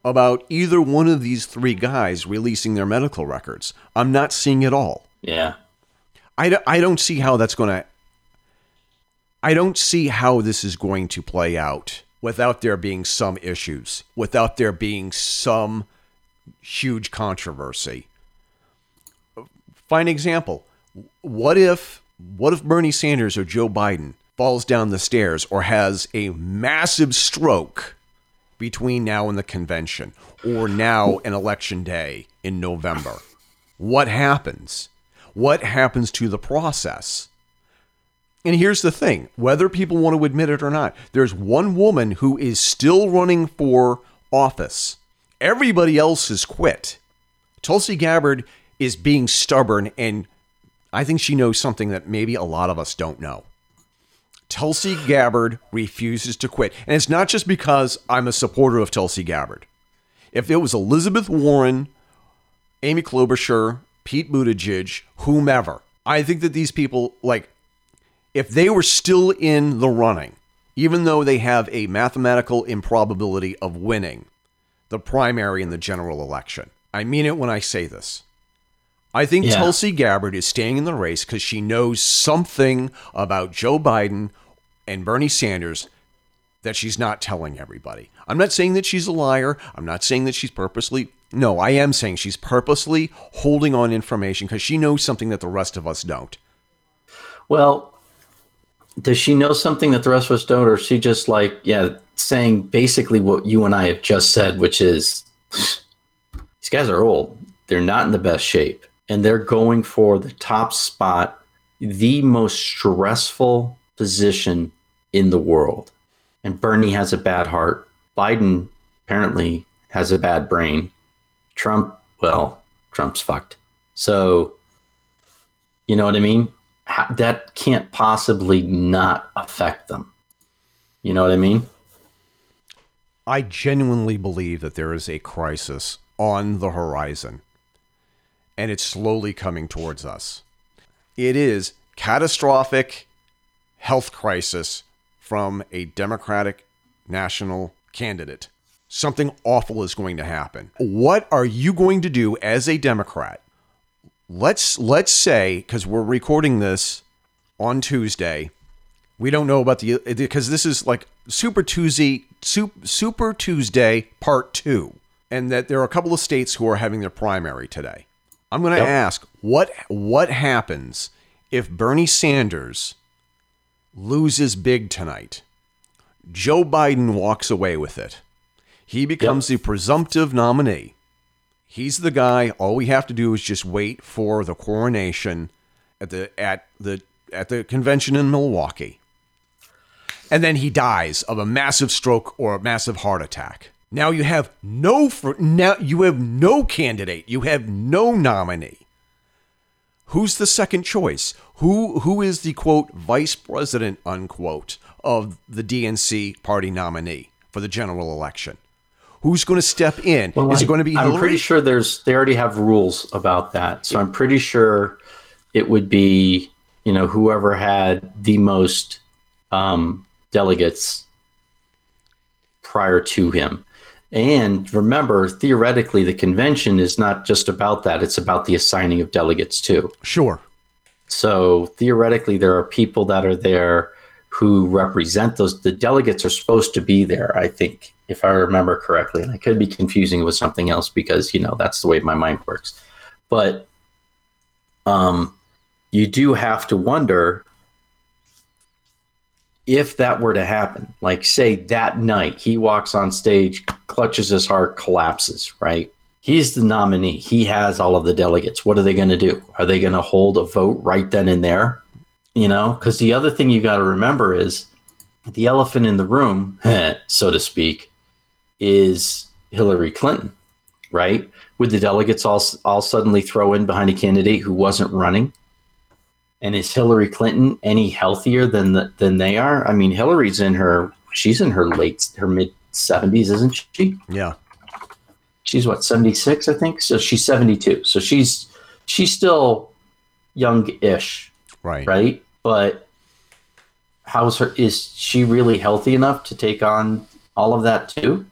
about either one of these three guys releasing their medical records. I'm not seeing it all. Yeah. I, I don't see how that's going to I don't see how this is going to play out without there being some issues, without there being some huge controversy. Fine example. What if what if Bernie Sanders or Joe Biden falls down the stairs or has a massive stroke between now and the convention or now and election day in November. What happens? What happens to the process? And here's the thing whether people want to admit it or not, there's one woman who is still running for office. Everybody else has quit. Tulsi Gabbard is being stubborn, and I think she knows something that maybe a lot of us don't know. Tulsi Gabbard refuses to quit. And it's not just because I'm a supporter of Tulsi Gabbard. If it was Elizabeth Warren, Amy Klobuchar, Pete Buttigieg, whomever, I think that these people, like, if they were still in the running, even though they have a mathematical improbability of winning the primary in the general election, I mean it when I say this. I think yeah. Tulsi Gabbard is staying in the race because she knows something about Joe Biden and Bernie Sanders that she's not telling everybody. I'm not saying that she's a liar. I'm not saying that she's purposely. No, I am saying she's purposely holding on information because she knows something that the rest of us don't. Well, does she know something that the rest of us don't, or is she just like, yeah, saying basically what you and I have just said, which is these guys are old. They're not in the best shape, and they're going for the top spot, the most stressful position in the world. And Bernie has a bad heart. Biden apparently has a bad brain. Trump, well, Trump's fucked. So, you know what I mean? That can't possibly not affect them. You know what I mean? I genuinely believe that there is a crisis on the horizon and it's slowly coming towards us. It is catastrophic health crisis from a Democratic national candidate. Something awful is going to happen. What are you going to do as a Democrat? Let's let's say cuz we're recording this on Tuesday, We don't know about the because this is like Super Tuesday, Super Tuesday Part Two, and that there are a couple of states who are having their primary today. I'm going to yep. ask what what happens if Bernie Sanders loses big tonight. Joe Biden walks away with it. He becomes yep. the presumptive nominee. He's the guy. All we have to do is just wait for the coronation at the at the at the convention in Milwaukee. And then he dies of a massive stroke or a massive heart attack. Now you have no for, now you have no candidate. You have no nominee. Who's the second choice? Who who is the quote vice president unquote of the DNC party nominee for the general election? Who's going to step in? Well, is I, it going to be? I'm pretty sure there's they already have rules about that. So I'm pretty sure it would be you know whoever had the most um, delegates prior to him. And remember, theoretically, the convention is not just about that; it's about the assigning of delegates too. Sure. So theoretically, there are people that are there who represent those. The delegates are supposed to be there, I think, if I remember correctly. And I could be confusing with something else because, you know, that's the way my mind works. But um, you do have to wonder if that were to happen. Like, say that night he walks on stage, clutches his heart, collapses, right? He's the nominee. He has all of the delegates. What are they going to do? Are they going to hold a vote right then and there? you know because the other thing you got to remember is the elephant in the room [laughs] so to speak is hillary clinton right would the delegates all, all suddenly throw in behind a candidate who wasn't running and is hillary clinton any healthier than the, than they are i mean hillary's in her she's in her late her mid 70s isn't she yeah she's what 76 i think so she's 72 so she's she's still young-ish Right. Right. But how's her? Is she really healthy enough to take on all of that too?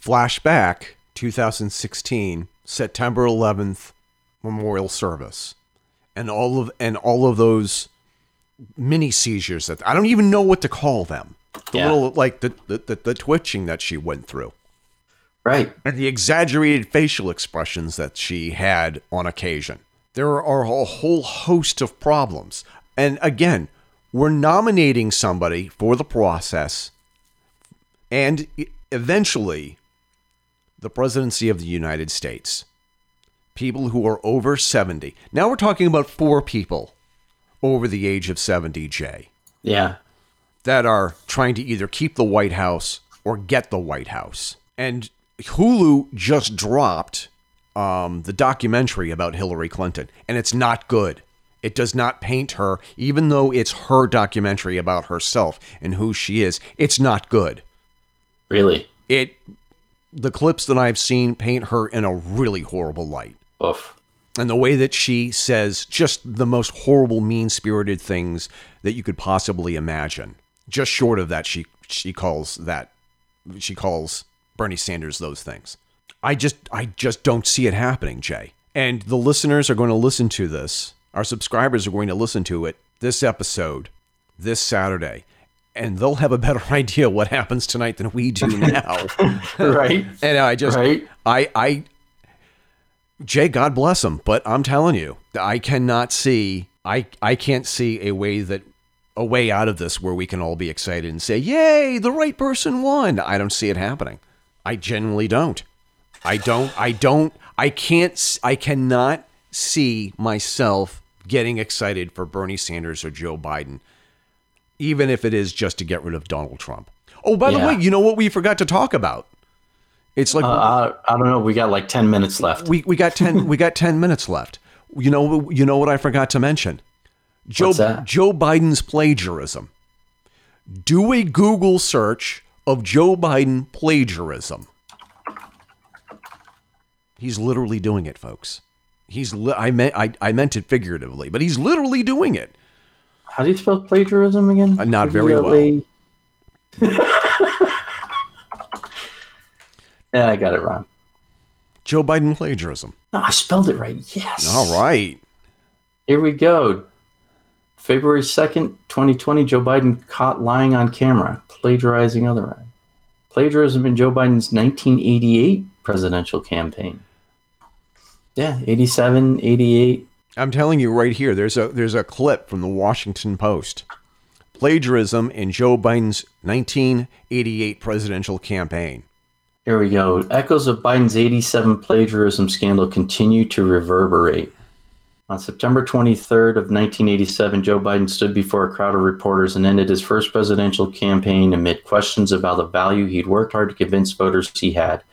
Flashback 2016, September 11th, memorial service, and all of and all of those mini seizures that I don't even know what to call them. The yeah. little like the, the the the twitching that she went through. Right. And the exaggerated facial expressions that she had on occasion. There are a whole host of problems. And again, we're nominating somebody for the process and eventually the presidency of the United States. People who are over 70. Now we're talking about four people over the age of 70, Jay. Yeah. That are trying to either keep the White House or get the White House. And Hulu just dropped um, the documentary about Hillary Clinton, and it's not good. It does not paint her, even though it's her documentary about herself and who she is. It's not good. Really? It. The clips that I've seen paint her in a really horrible light. Oof. And the way that she says just the most horrible, mean spirited things that you could possibly imagine. Just short of that, she she calls that she calls Bernie Sanders those things. I just I just don't see it happening, Jay. And the listeners are going to listen to this. Our subscribers are going to listen to it this episode this Saturday. And they'll have a better [laughs] idea what happens tonight than we do [laughs] now. right. [laughs] and I just right. I I Jay, God bless him, but I'm telling you, I cannot see I I can't see a way that a way out of this where we can all be excited and say, "Yay, the right person won." I don't see it happening. I genuinely don't. I don't. I don't. I can't. I cannot see myself getting excited for Bernie Sanders or Joe Biden, even if it is just to get rid of Donald Trump. Oh, by yeah. the way, you know what we forgot to talk about? It's like uh, I don't know. We got like ten minutes left. We we got ten. we got ten minutes left. You know. You know what I forgot to mention? Joe Joe Biden's plagiarism. Do a Google search of Joe Biden plagiarism. He's literally doing it, folks. He's li- I meant I, I meant it figuratively, but he's literally doing it. How do you spell plagiarism again? Uh, not very well. [laughs] yeah, I got it wrong. Joe Biden plagiarism. No, I spelled it right. Yes. All right. Here we go. February 2nd, 2020, Joe Biden caught lying on camera, plagiarizing other plagiarism in Joe Biden's 1988 presidential campaign. Yeah, 87, 88. I'm telling you right here, there's a there's a clip from the Washington Post. Plagiarism in Joe Biden's 1988 presidential campaign. Here we go. Echoes of Biden's 87 plagiarism scandal continue to reverberate. On September 23rd of 1987, Joe Biden stood before a crowd of reporters and ended his first presidential campaign amid questions about the value he'd worked hard to convince voters he had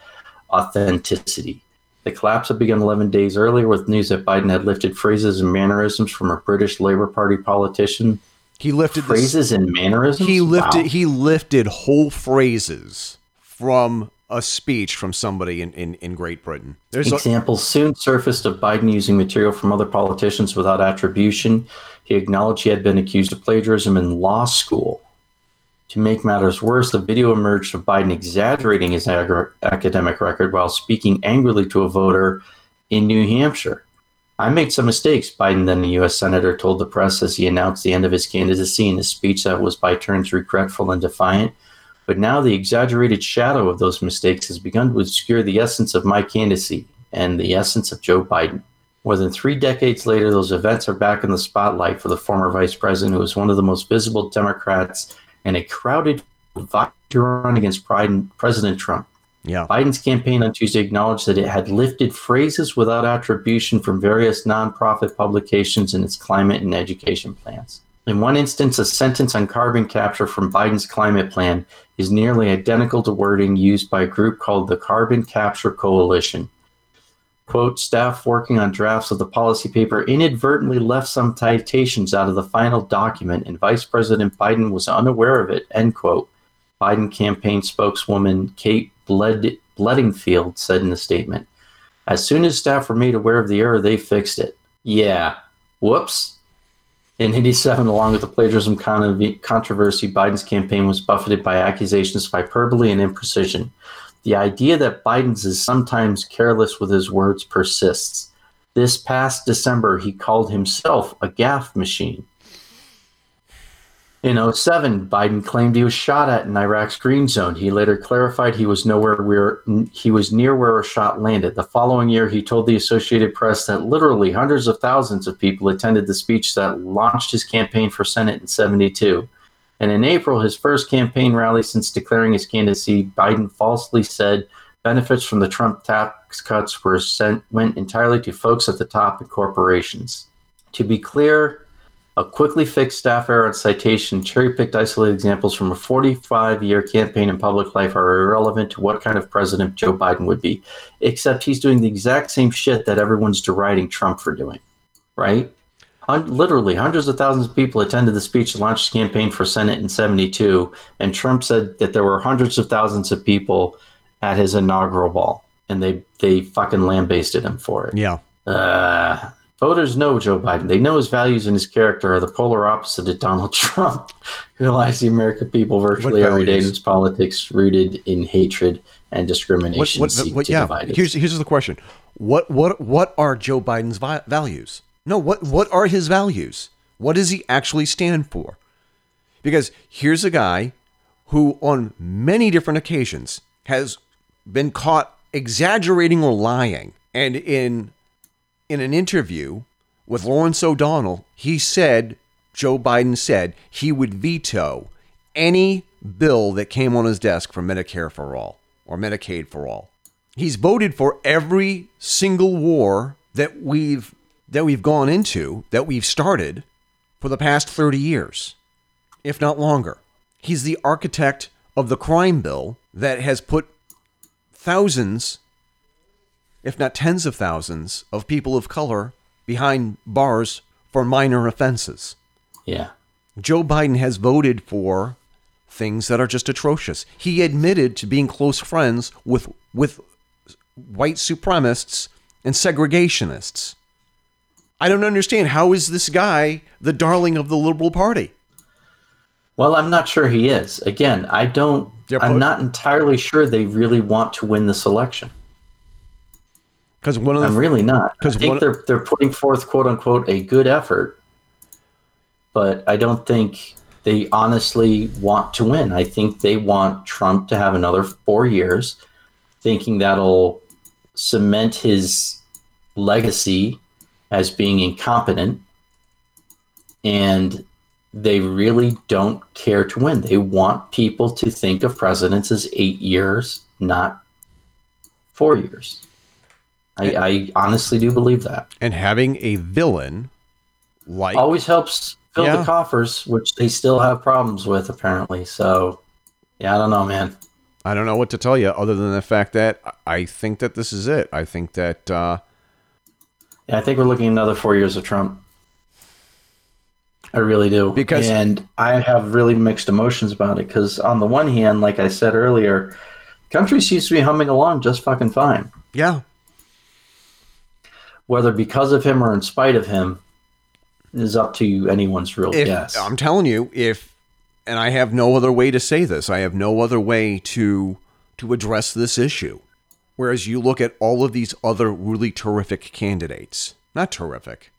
authenticity. The collapse had begun 11 days earlier with news that Biden had lifted phrases and mannerisms from a British Labour Party politician. He lifted phrases this, and mannerisms. He lifted wow. he lifted whole phrases from a speech from somebody in, in, in Great Britain. There's examples a- soon surfaced of Biden using material from other politicians without attribution. He acknowledged he had been accused of plagiarism in law school. To make matters worse, the video emerged of Biden exaggerating his ag- academic record while speaking angrily to a voter in New Hampshire. I made some mistakes, Biden, then the U.S. Senator, told the press as he announced the end of his candidacy in a speech that was by turns regretful and defiant. But now the exaggerated shadow of those mistakes has begun to obscure the essence of my candidacy and the essence of Joe Biden. More than three decades later, those events are back in the spotlight for the former vice president, who is one of the most visible Democrats in a crowded run against President Trump. Yeah. Biden's campaign on Tuesday acknowledged that it had lifted phrases without attribution from various nonprofit publications in its climate and education plans. In one instance, a sentence on carbon capture from Biden's climate plan is nearly identical to wording used by a group called the Carbon Capture Coalition. Quote, staff working on drafts of the policy paper inadvertently left some citations out of the final document, and Vice President Biden was unaware of it, end quote. Biden campaign spokeswoman Kate Bled- Bedingfield said in a statement. As soon as staff were made aware of the error, they fixed it. Yeah. Whoops. In 87, along with the plagiarism controversy, Biden's campaign was buffeted by accusations of hyperbole and imprecision. The idea that Biden's is sometimes careless with his words persists. This past December, he called himself a gaffe machine. In 07, Biden claimed he was shot at in Iraq's green zone. He later clarified he was nowhere where he was near where a shot landed. The following year, he told the Associated Press that literally hundreds of thousands of people attended the speech that launched his campaign for Senate in 72. And in April, his first campaign rally since declaring his candidacy, Biden falsely said benefits from the Trump tax cuts were sent went entirely to folks at the top and corporations. To be clear, a quickly fixed staff error and citation, cherry picked isolated examples from a 45 year campaign in public life are irrelevant to what kind of president Joe Biden would be, except he's doing the exact same shit that everyone's deriding Trump for doing, right? literally, hundreds of thousands of people attended the speech to launch his campaign for Senate in 72, and Trump said that there were hundreds of thousands of people at his inaugural ball, and they, they fucking lambasted him for it. Yeah. Uh, Voters know Joe Biden. They know his values and his character are the polar opposite of Donald [laughs] Trump, who lies the American people virtually every day in his politics rooted in hatred and discrimination. What, what, what, yeah, here's here's the question: What what what are Joe Biden's vi- values? No, what what are his values? What does he actually stand for? Because here's a guy who, on many different occasions, has been caught exaggerating or lying, and in in an interview with Lawrence O'Donnell, he said, Joe Biden said, he would veto any bill that came on his desk for Medicare for all or Medicaid for all. He's voted for every single war that we've that we've gone into, that we've started for the past 30 years, if not longer. He's the architect of the crime bill that has put thousands if not tens of thousands, of people of color behind bars for minor offenses. Yeah. Joe Biden has voted for things that are just atrocious. He admitted to being close friends with with white supremacists and segregationists. I don't understand how is this guy the darling of the liberal party? Well, I'm not sure he is. Again, I don't I'm not entirely sure they really want to win this election. Because one of the, I'm really not. Because I think they're they're putting forth quote unquote a good effort, but I don't think they honestly want to win. I think they want Trump to have another four years, thinking that'll cement his legacy as being incompetent. And they really don't care to win. They want people to think of presidents as eight years, not four years. I, I honestly do believe that. And having a villain like always helps fill yeah. the coffers, which they still have problems with apparently. So, yeah, I don't know, man. I don't know what to tell you other than the fact that I think that this is it. I think that. Uh, yeah, I think we're looking at another four years of Trump. I really do. Because and I have really mixed emotions about it because on the one hand, like I said earlier, country seems to be humming along just fucking fine. Yeah. Whether because of him or in spite of him is up to anyone's real if, guess. I'm telling you, if and I have no other way to say this, I have no other way to to address this issue. Whereas you look at all of these other really terrific candidates, not terrific,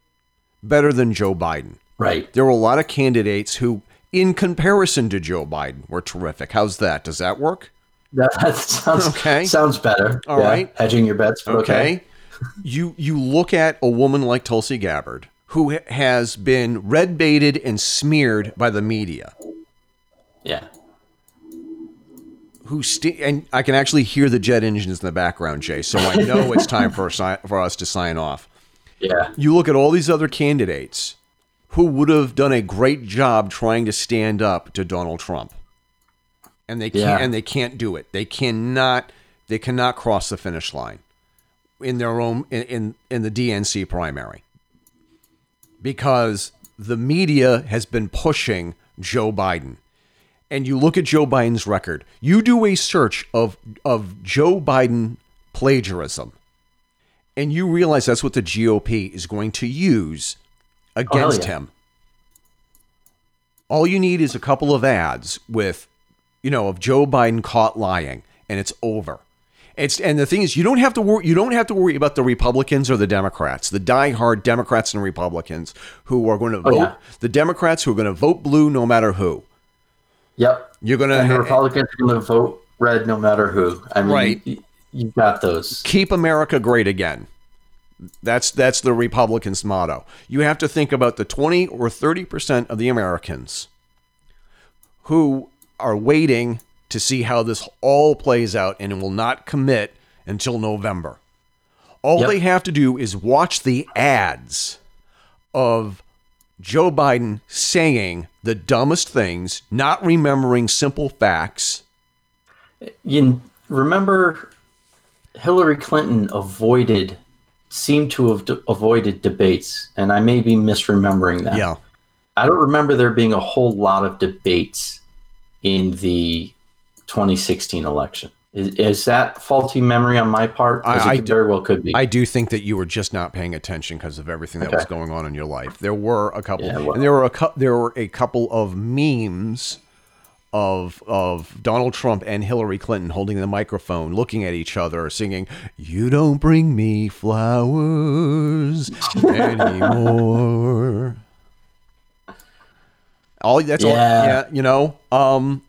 better than Joe Biden. Right. There were a lot of candidates who, in comparison to Joe Biden, were terrific. How's that? Does that work? That, sounds okay. Sounds better. All yeah. right, hedging your bets. okay. okay. You you look at a woman like Tulsi Gabbard, who has been red baited and smeared by the media. Yeah. Who st- and I can actually hear the jet engines in the background, Jay. So I know it's [laughs] time for for us to sign off. Yeah. You look at all these other candidates who would have done a great job trying to stand up to Donald Trump. And they can't yeah. and they can't do it. They cannot they cannot cross the finish line in their own in, in, in the DNC primary. Because the media has been pushing Joe Biden. And you look at Joe Biden's record. You do a search of of Joe Biden plagiarism. And you realize that's what the GOP is going to use against oh, yeah. him. All you need is a couple of ads with, you know, of Joe Biden caught lying, and it's over. It's and the thing is, you don't have to worry. You don't have to worry about the Republicans or the Democrats, the diehard Democrats and Republicans who are going to oh, vote. Yeah. The Democrats who are going to vote blue no matter who. Yep. You're going to. And the Republicans are going to vote red no matter who. I mean, right. You, you've got those. Keep America great again. That's that's the Republicans' motto. You have to think about the 20 or 30% of the Americans who are waiting to see how this all plays out and will not commit until November. All yep. they have to do is watch the ads of Joe Biden saying the dumbest things, not remembering simple facts. You remember Hillary Clinton avoided seemed to have d- avoided debates, and I may be misremembering that. Yeah. I don't remember there being a whole lot of debates in the 2016 election. Is, is that faulty memory on my part? I, it very well could be. I do think that you were just not paying attention because of everything that okay. was going on in your life. There were a couple, yeah, well, and there were a cu- there were a couple of memes of of Donald Trump and Hillary Clinton holding the microphone, looking at each other, singing "You don't bring me flowers anymore." [laughs] all that's yeah. all. Yeah, you know. Um.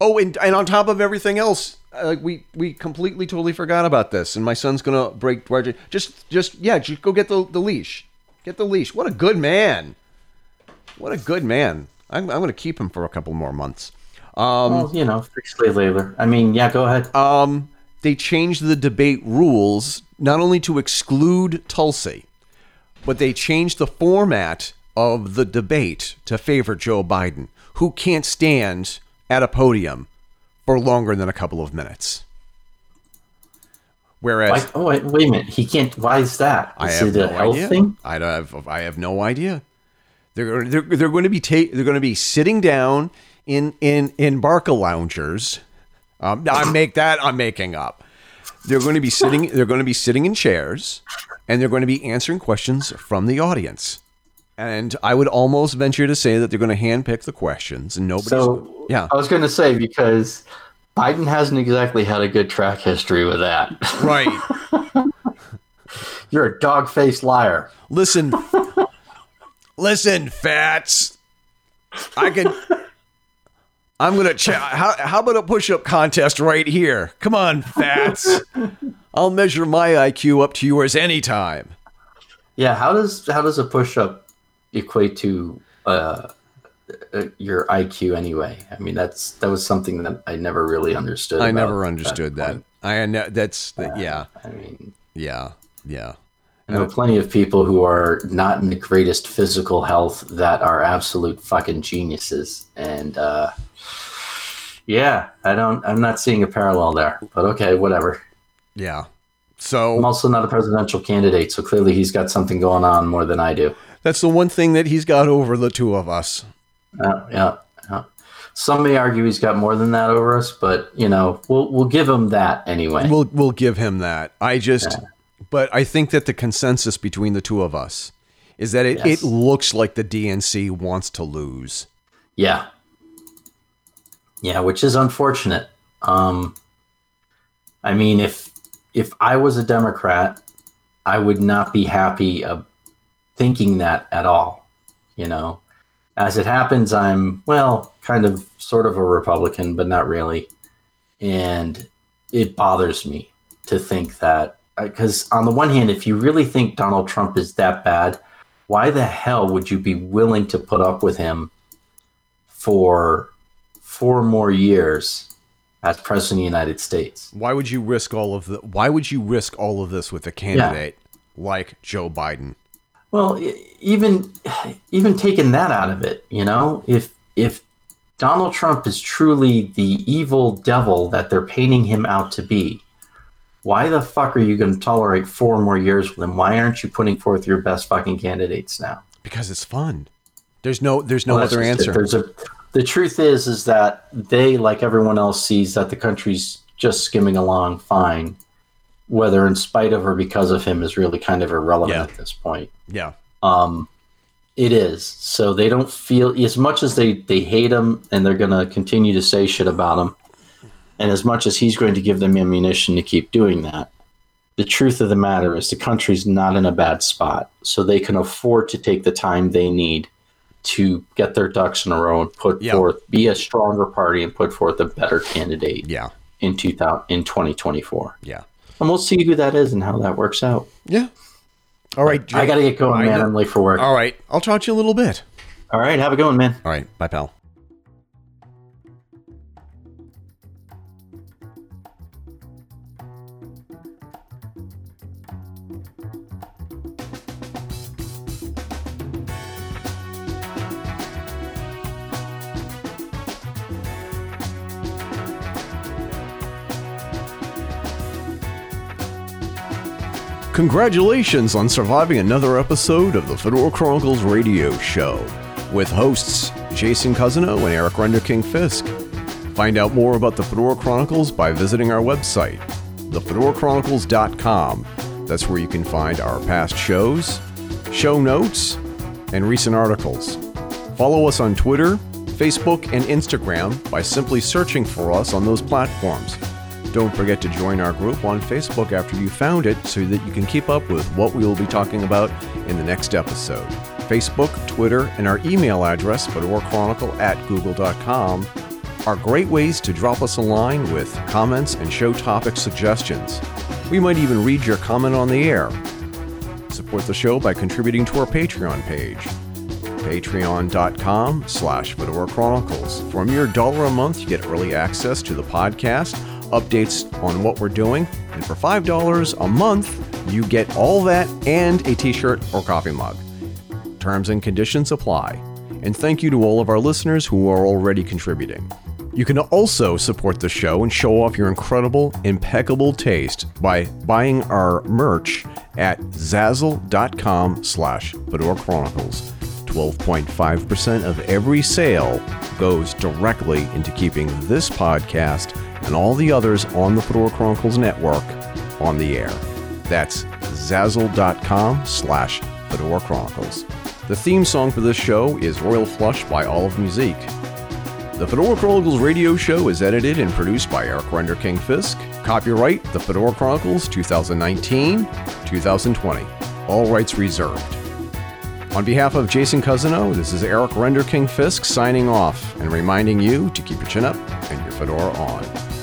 Oh, and and on top of everything else, uh, we we completely totally forgot about this, and my son's gonna break. Just just yeah, just go get the the leash. Get the leash. What a good man. What a good man. I'm, I'm going to keep him for a couple more months. Um, well, you know, free slave labor. I mean, yeah, go ahead. Um, they changed the debate rules not only to exclude Tulsi, but they changed the format of the debate to favor Joe Biden, who can't stand at a podium for longer than a couple of minutes. Whereas, why, oh wait, wait, a minute, he can't. Why is that? Is I have no idea. Thing? I have I have no idea. They're they're, they're going to be ta- they're going to be sitting down in in in Barcaloungers. Um, I make that I'm making up. They're going to be sitting. They're going to be sitting in chairs, and they're going to be answering questions from the audience. And I would almost venture to say that they're going to handpick the questions, and nobody. So, yeah, I was going to say because Biden hasn't exactly had a good track history with that. Right. [laughs] You're a dog faced liar. Listen, listen, fats. I can. I'm gonna check. How, how about a push-up contest right here? Come on, fats. I'll measure my IQ up to yours anytime. Yeah. How does how does a push-up equate to uh, uh your IQ anyway? I mean, that's that was something that I never really understood. I never understood that. that. I know that's uh, yeah. I mean, yeah, yeah. I know plenty of people who are not in the greatest physical health that are absolute fucking geniuses, and uh, yeah, I don't. I'm not seeing a parallel there, but okay, whatever. Yeah. So I'm also not a presidential candidate, so clearly he's got something going on more than I do. That's the one thing that he's got over the two of us. Uh, yeah, yeah. Some may argue he's got more than that over us, but you know, we'll we'll give him that anyway. We'll we'll give him that. I just, yeah. but I think that the consensus between the two of us is that it, yes. it looks like the DNC wants to lose. Yeah, yeah, which is unfortunate. Um, I mean, if if I was a Democrat, I would not be happy thinking that at all. You know, as it happens, I'm well, kind of, sort of a Republican, but not really, and it bothers me to think that uh, because on the one hand, if you really think Donald Trump is that bad, why the hell would you be willing to put up with him for four more years as president of the United States. Why would you risk all of the why would you risk all of this with a candidate yeah. like Joe Biden? Well, even even taking that out of it, you know, if if Donald Trump is truly the evil devil that they're painting him out to be, why the fuck are you going to tolerate four more years with him? Why aren't you putting forth your best fucking candidates now? Because it's fun. There's no there's no well, other answer. A the truth is is that they like everyone else sees that the country's just skimming along fine whether in spite of or because of him is really kind of irrelevant yeah. at this point yeah um it is so they don't feel as much as they they hate him and they're going to continue to say shit about him and as much as he's going to give them ammunition to keep doing that the truth of the matter is the country's not in a bad spot so they can afford to take the time they need to get their ducks in a row and put yep. forth, be a stronger party and put forth a better candidate. Yeah. In 2000, in 2024. Yeah. And we'll see who that is and how that works out. Yeah. All right. I got to get going, man. I'm late for work. All right. I'll talk to you a little bit. All right. Have a good one, man. All right. Bye, pal. Congratulations on surviving another episode of the Fedora Chronicles radio show with hosts Jason Cousineau and Eric Renderking Fisk. Find out more about the Fedora Chronicles by visiting our website, thefedorachronicles.com. That's where you can find our past shows, show notes, and recent articles. Follow us on Twitter, Facebook, and Instagram by simply searching for us on those platforms. Don't forget to join our group on Facebook after you found it so that you can keep up with what we will be talking about in the next episode. Facebook, Twitter, and our email address, fedorachronicle at google.com, are great ways to drop us a line with comments and show topic suggestions. We might even read your comment on the air. Support the show by contributing to our Patreon page patreon.com slash fedora chronicles for a mere dollar a month you get early access to the podcast updates on what we're doing. And for $5 a month, you get all that and a t shirt or coffee mug. Terms and conditions apply. And thank you to all of our listeners who are already contributing. You can also support the show and show off your incredible, impeccable taste by buying our merch at zazzle.com slash Fedora Chronicles. 12.5% of every sale goes directly into keeping this podcast and all the others on the Fedora Chronicles network on the air. That's zazzle.com slash Fedora Chronicles. The theme song for this show is Royal Flush by Olive Musique. The Fedora Chronicles radio show is edited and produced by Eric Renderking Fisk. Copyright The Fedora Chronicles 2019 2020. All rights reserved. On behalf of Jason Cousineau, this is Eric Renderking Fisk signing off and reminding you to keep your chin up and your fedora on.